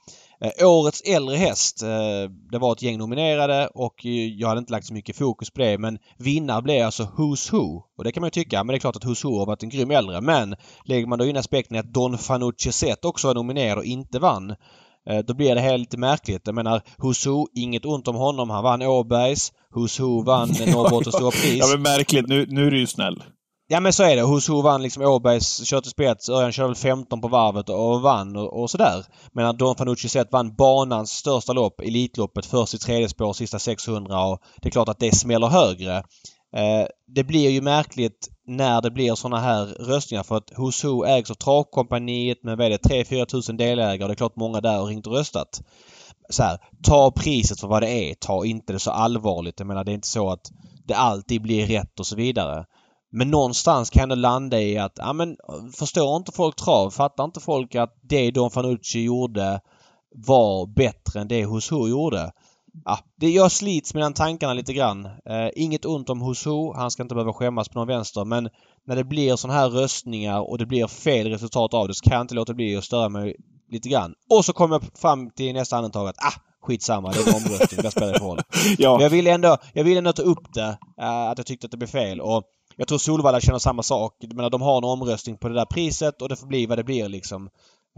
Eh, årets äldre häst. Eh, det var ett gäng nominerade och eh, jag hade inte lagt så mycket fokus på det men vinnare blev alltså Who's Who. Och det kan man ju tycka, men det är klart att Who's Who har varit en grym äldre. Men lägger man då in aspekten att Don Fanucci Zet också var nominerad och inte vann då blir det här lite märkligt. Jag menar Husu, inget ont om honom. Han vann Åbergs. Husu vann Norrbottens stora pris. ja men märkligt. Nu, nu är du ju snäll. Ja men så är det. Husu vann liksom Åbergs, körde spets. Örjan körde väl 15 på varvet och vann och, och sådär. Men Don Fanucci sett vann banans största lopp, Elitloppet, först i tredje spår, sista 600 och det är klart att det smäller högre. Eh, det blir ju märkligt när det blir såna här röstningar för att Who's Who ägs av Travkompaniet med vad är det, 3-4 tusen delägare och det är klart många där har ringt och röstat. Så här, ta priset för vad det är. Ta inte det så allvarligt. Jag menar det är inte så att det alltid blir rätt och så vidare. Men någonstans kan det landa i att, ja men förstår inte folk trav? Fattar inte folk att det Don Fanucci gjorde var bättre än det Who's Who gjorde? Ja, det, jag slits mellan tankarna lite grann. Eh, inget ont om Who. Han ska inte behöva skämmas på någon vänster. Men när det blir sådana här röstningar och det blir fel resultat av det så kan jag inte låta bli att störa mig lite grann. Och så kommer jag fram till nästa andetag att ah, skitsamma, det är en omröstning. Vad spelar det roll? Ja. Men jag vill ändå, jag vill ändå ta upp det. eh, att jag tyckte att det blev fel. Och jag tror Solvalla känner samma sak. Jag menar, de har en omröstning på det där priset och det får bli vad det blir liksom.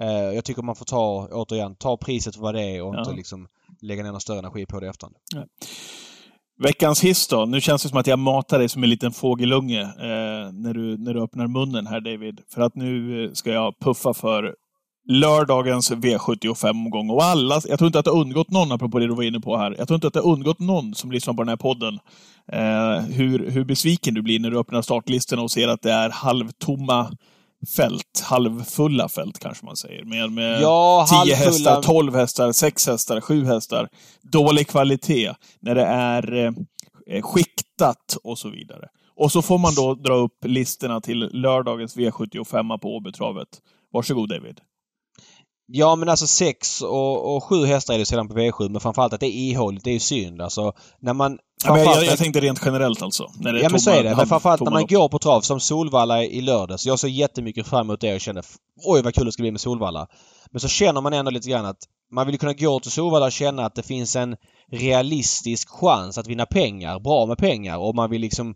Eh, jag tycker man får ta, återigen, ta priset för vad det är och Ja. inte liksom lägga ner någon större energi på det i efterhand. Veckans hiss då? Nu känns det som att jag matar dig som en liten fågelunge eh, när, du, när du öppnar munnen här David. För att nu eh, ska jag puffa för lördagens V75-omgång. Och alla, jag tror inte att det har undgått någon, apropå det du var inne på här. Jag tror inte att det har undgått någon som lyssnar på den här podden eh, hur, hur besviken du blir när du öppnar startlistorna och ser att det är halvtomma fält. Halvfulla fält kanske man säger. Med, med Ja, 10 halvfulla- hästar, 12 hästar, 6 hästar, 7 hästar. Dålig kvalitet. När det är eh, skiktat och så vidare. Och så får man då dra upp listorna till lördagens V75 på Åbytravet. Varsågod David. Ja men alltså sex och, och sju hästar är det sedan på V7 men framförallt att det är ihåligt, det är ju synd. Alltså när man... Ja, men jag, jag tänkte rent generellt alltså. När det Ja men så är det. Men framförallt när man går på trav som Solvalla i lördags. Jag såg jättemycket fram emot det och kände oj vad kul det ska bli med Solvalla. Men så känner man ändå lite grann att man vill kunna gå till Solvalla och känna att det finns en realistisk chans att vinna pengar. Bra med pengar. Och man vill liksom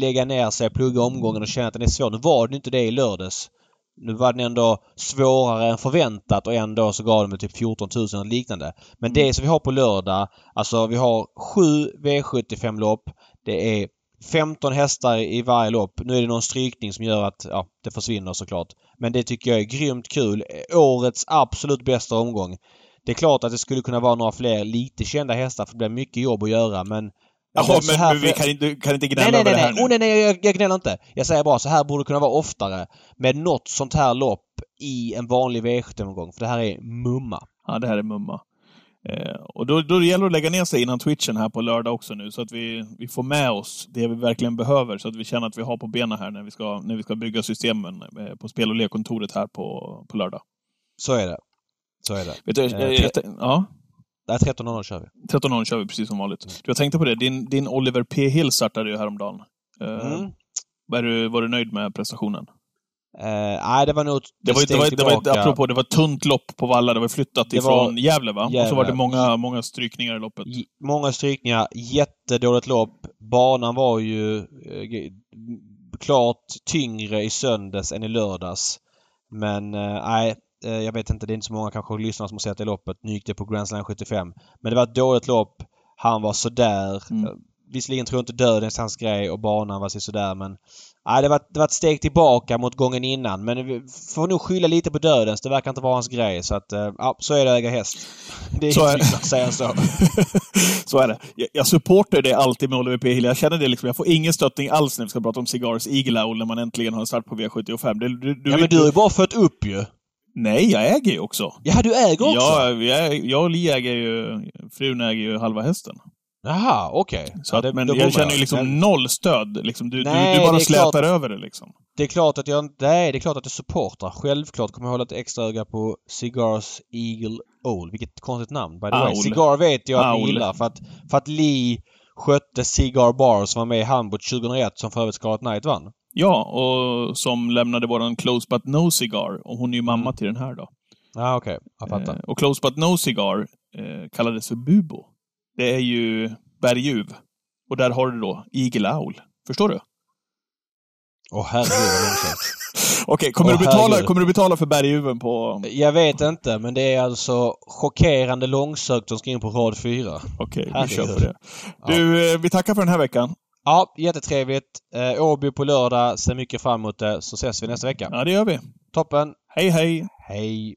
lägga ner sig, plugga omgången och känna att den är svår. Nu var den inte det i lördags. Nu var den ändå svårare än förväntat och ändå så gav de typ 14 000 eller liknande. Men det som vi har på lördag, alltså vi har sju V75-lopp. Det är 15 hästar i varje lopp. Nu är det någon strykning som gör att ja, det försvinner såklart. Men det tycker jag är grymt kul. Årets absolut bästa omgång. Det är klart att det skulle kunna vara några fler lite kända hästar för det blir mycket jobb att göra men... jag Jaha, men, här men vi kan inte, kan inte Nej, gnälla nej, över nej, det här nej. Oh, nu. nej, nej, jag, jag gnäller inte. Jag säger bara så här borde det kunna vara oftare med något sånt här lopp i en vanlig V75-omgång. För det här är mumma. Ja, det här är mumma. Eh, och då, då gäller det att lägga ner sig innan twitchen här på lördag också nu, så att vi, vi får med oss det vi verkligen behöver, så att vi känner att vi har på benen här när vi ska, när vi ska bygga systemen eh, på spel och lekkontoret här på, på lördag. Så är det. Så är det. Vet du, Eh, jag, tän- ja, Nej, 13.00 kör vi. 13.00 kör vi precis som vanligt. Du, jag tänkte på det, din, din Oliver P. Hill startade ju häromdagen. Eh, Mm. var, du, var du nöjd med prestationen? Eh, nej, det var nog Det var, det var, det var, tillbaka. apropå, det var ett tunt lopp på Valla, det var flyttat Det var ifrån Gävle va? Och så var det Gävle. många, många strykningar i loppet. J- Många strykningar. Jättedåligt lopp. Banan var ju eh, klart tyngre i söndags än i lördags. Men eh, nej, eh, jag vet inte. Det är inte så många kanske lyssnare som har sett det loppet. Nu gick det på Grand Slam 75. Men det var ett dåligt lopp. Han var sådär. Mm. Eh, Visserligen tror jag inte dödens hans grej och banan var sådär men... Nej, det var, det var ett steg tillbaka mot gången innan men vi får nog skylla lite på dödens. Det verkar inte vara hans grej så att... eh, Ja, så är det att äga häst. Det är Så är det. säga så. så är det. Jag, jag supportar det alltid med Oliver P. Hill. Jag känner det liksom. Jag får ingen stöttning alls när vi ska prata om Cigars Eagle Owl när man äntligen har en start på V75. Det, du, du, Ja men du har ju bara fött upp ju. Nej, jag äger ju också. Ja, du äger också? Ja, jag, jag och Li äger ju... Frun äger ju halva hästen. Jaha, okej. Så Ja, det- men jag bommar känner ju liksom Men noll stöd. Liksom, du, Nej, du, du bara slätar klart. över det liksom. Det är klart att jag. Nej, det är klart att jag supportar. Självklart kommer jag hålla ett extra öga på Cigars Eagle Owl. Vilket konstigt namn by the way. Cigar vet jag att ni Owl. gillar för att, för att Lee skötte Cigar Bar som var med i Hamburg 2001 som för övrigt Scarlet Knight vann. Ja, och som lämnade våran Close But No Cigar. Och hon är ju mamma Mm. till den här då. Ja, okej. Jag fattar. Eh, och Close But No Cigar eh, kallades för Bubo. Det är ju berguv. Och där har du då Eagle Owl. Förstår du? Åh herregud vad långsamt. Okej, kommer, Åh, du betala, herregud. kommer du betala för berguven på... Jag vet inte men det är alltså chockerande långsökt som ska in på rad 4. Okej, vi Herregud. kör på det. Du, eh, vi tackar för den här veckan. Ja, jättetrevligt. Eh, Åby på lördag. Ser mycket fram emot det. Så ses vi nästa vecka. Ja, det gör vi. Toppen. Hej, hej! Hej!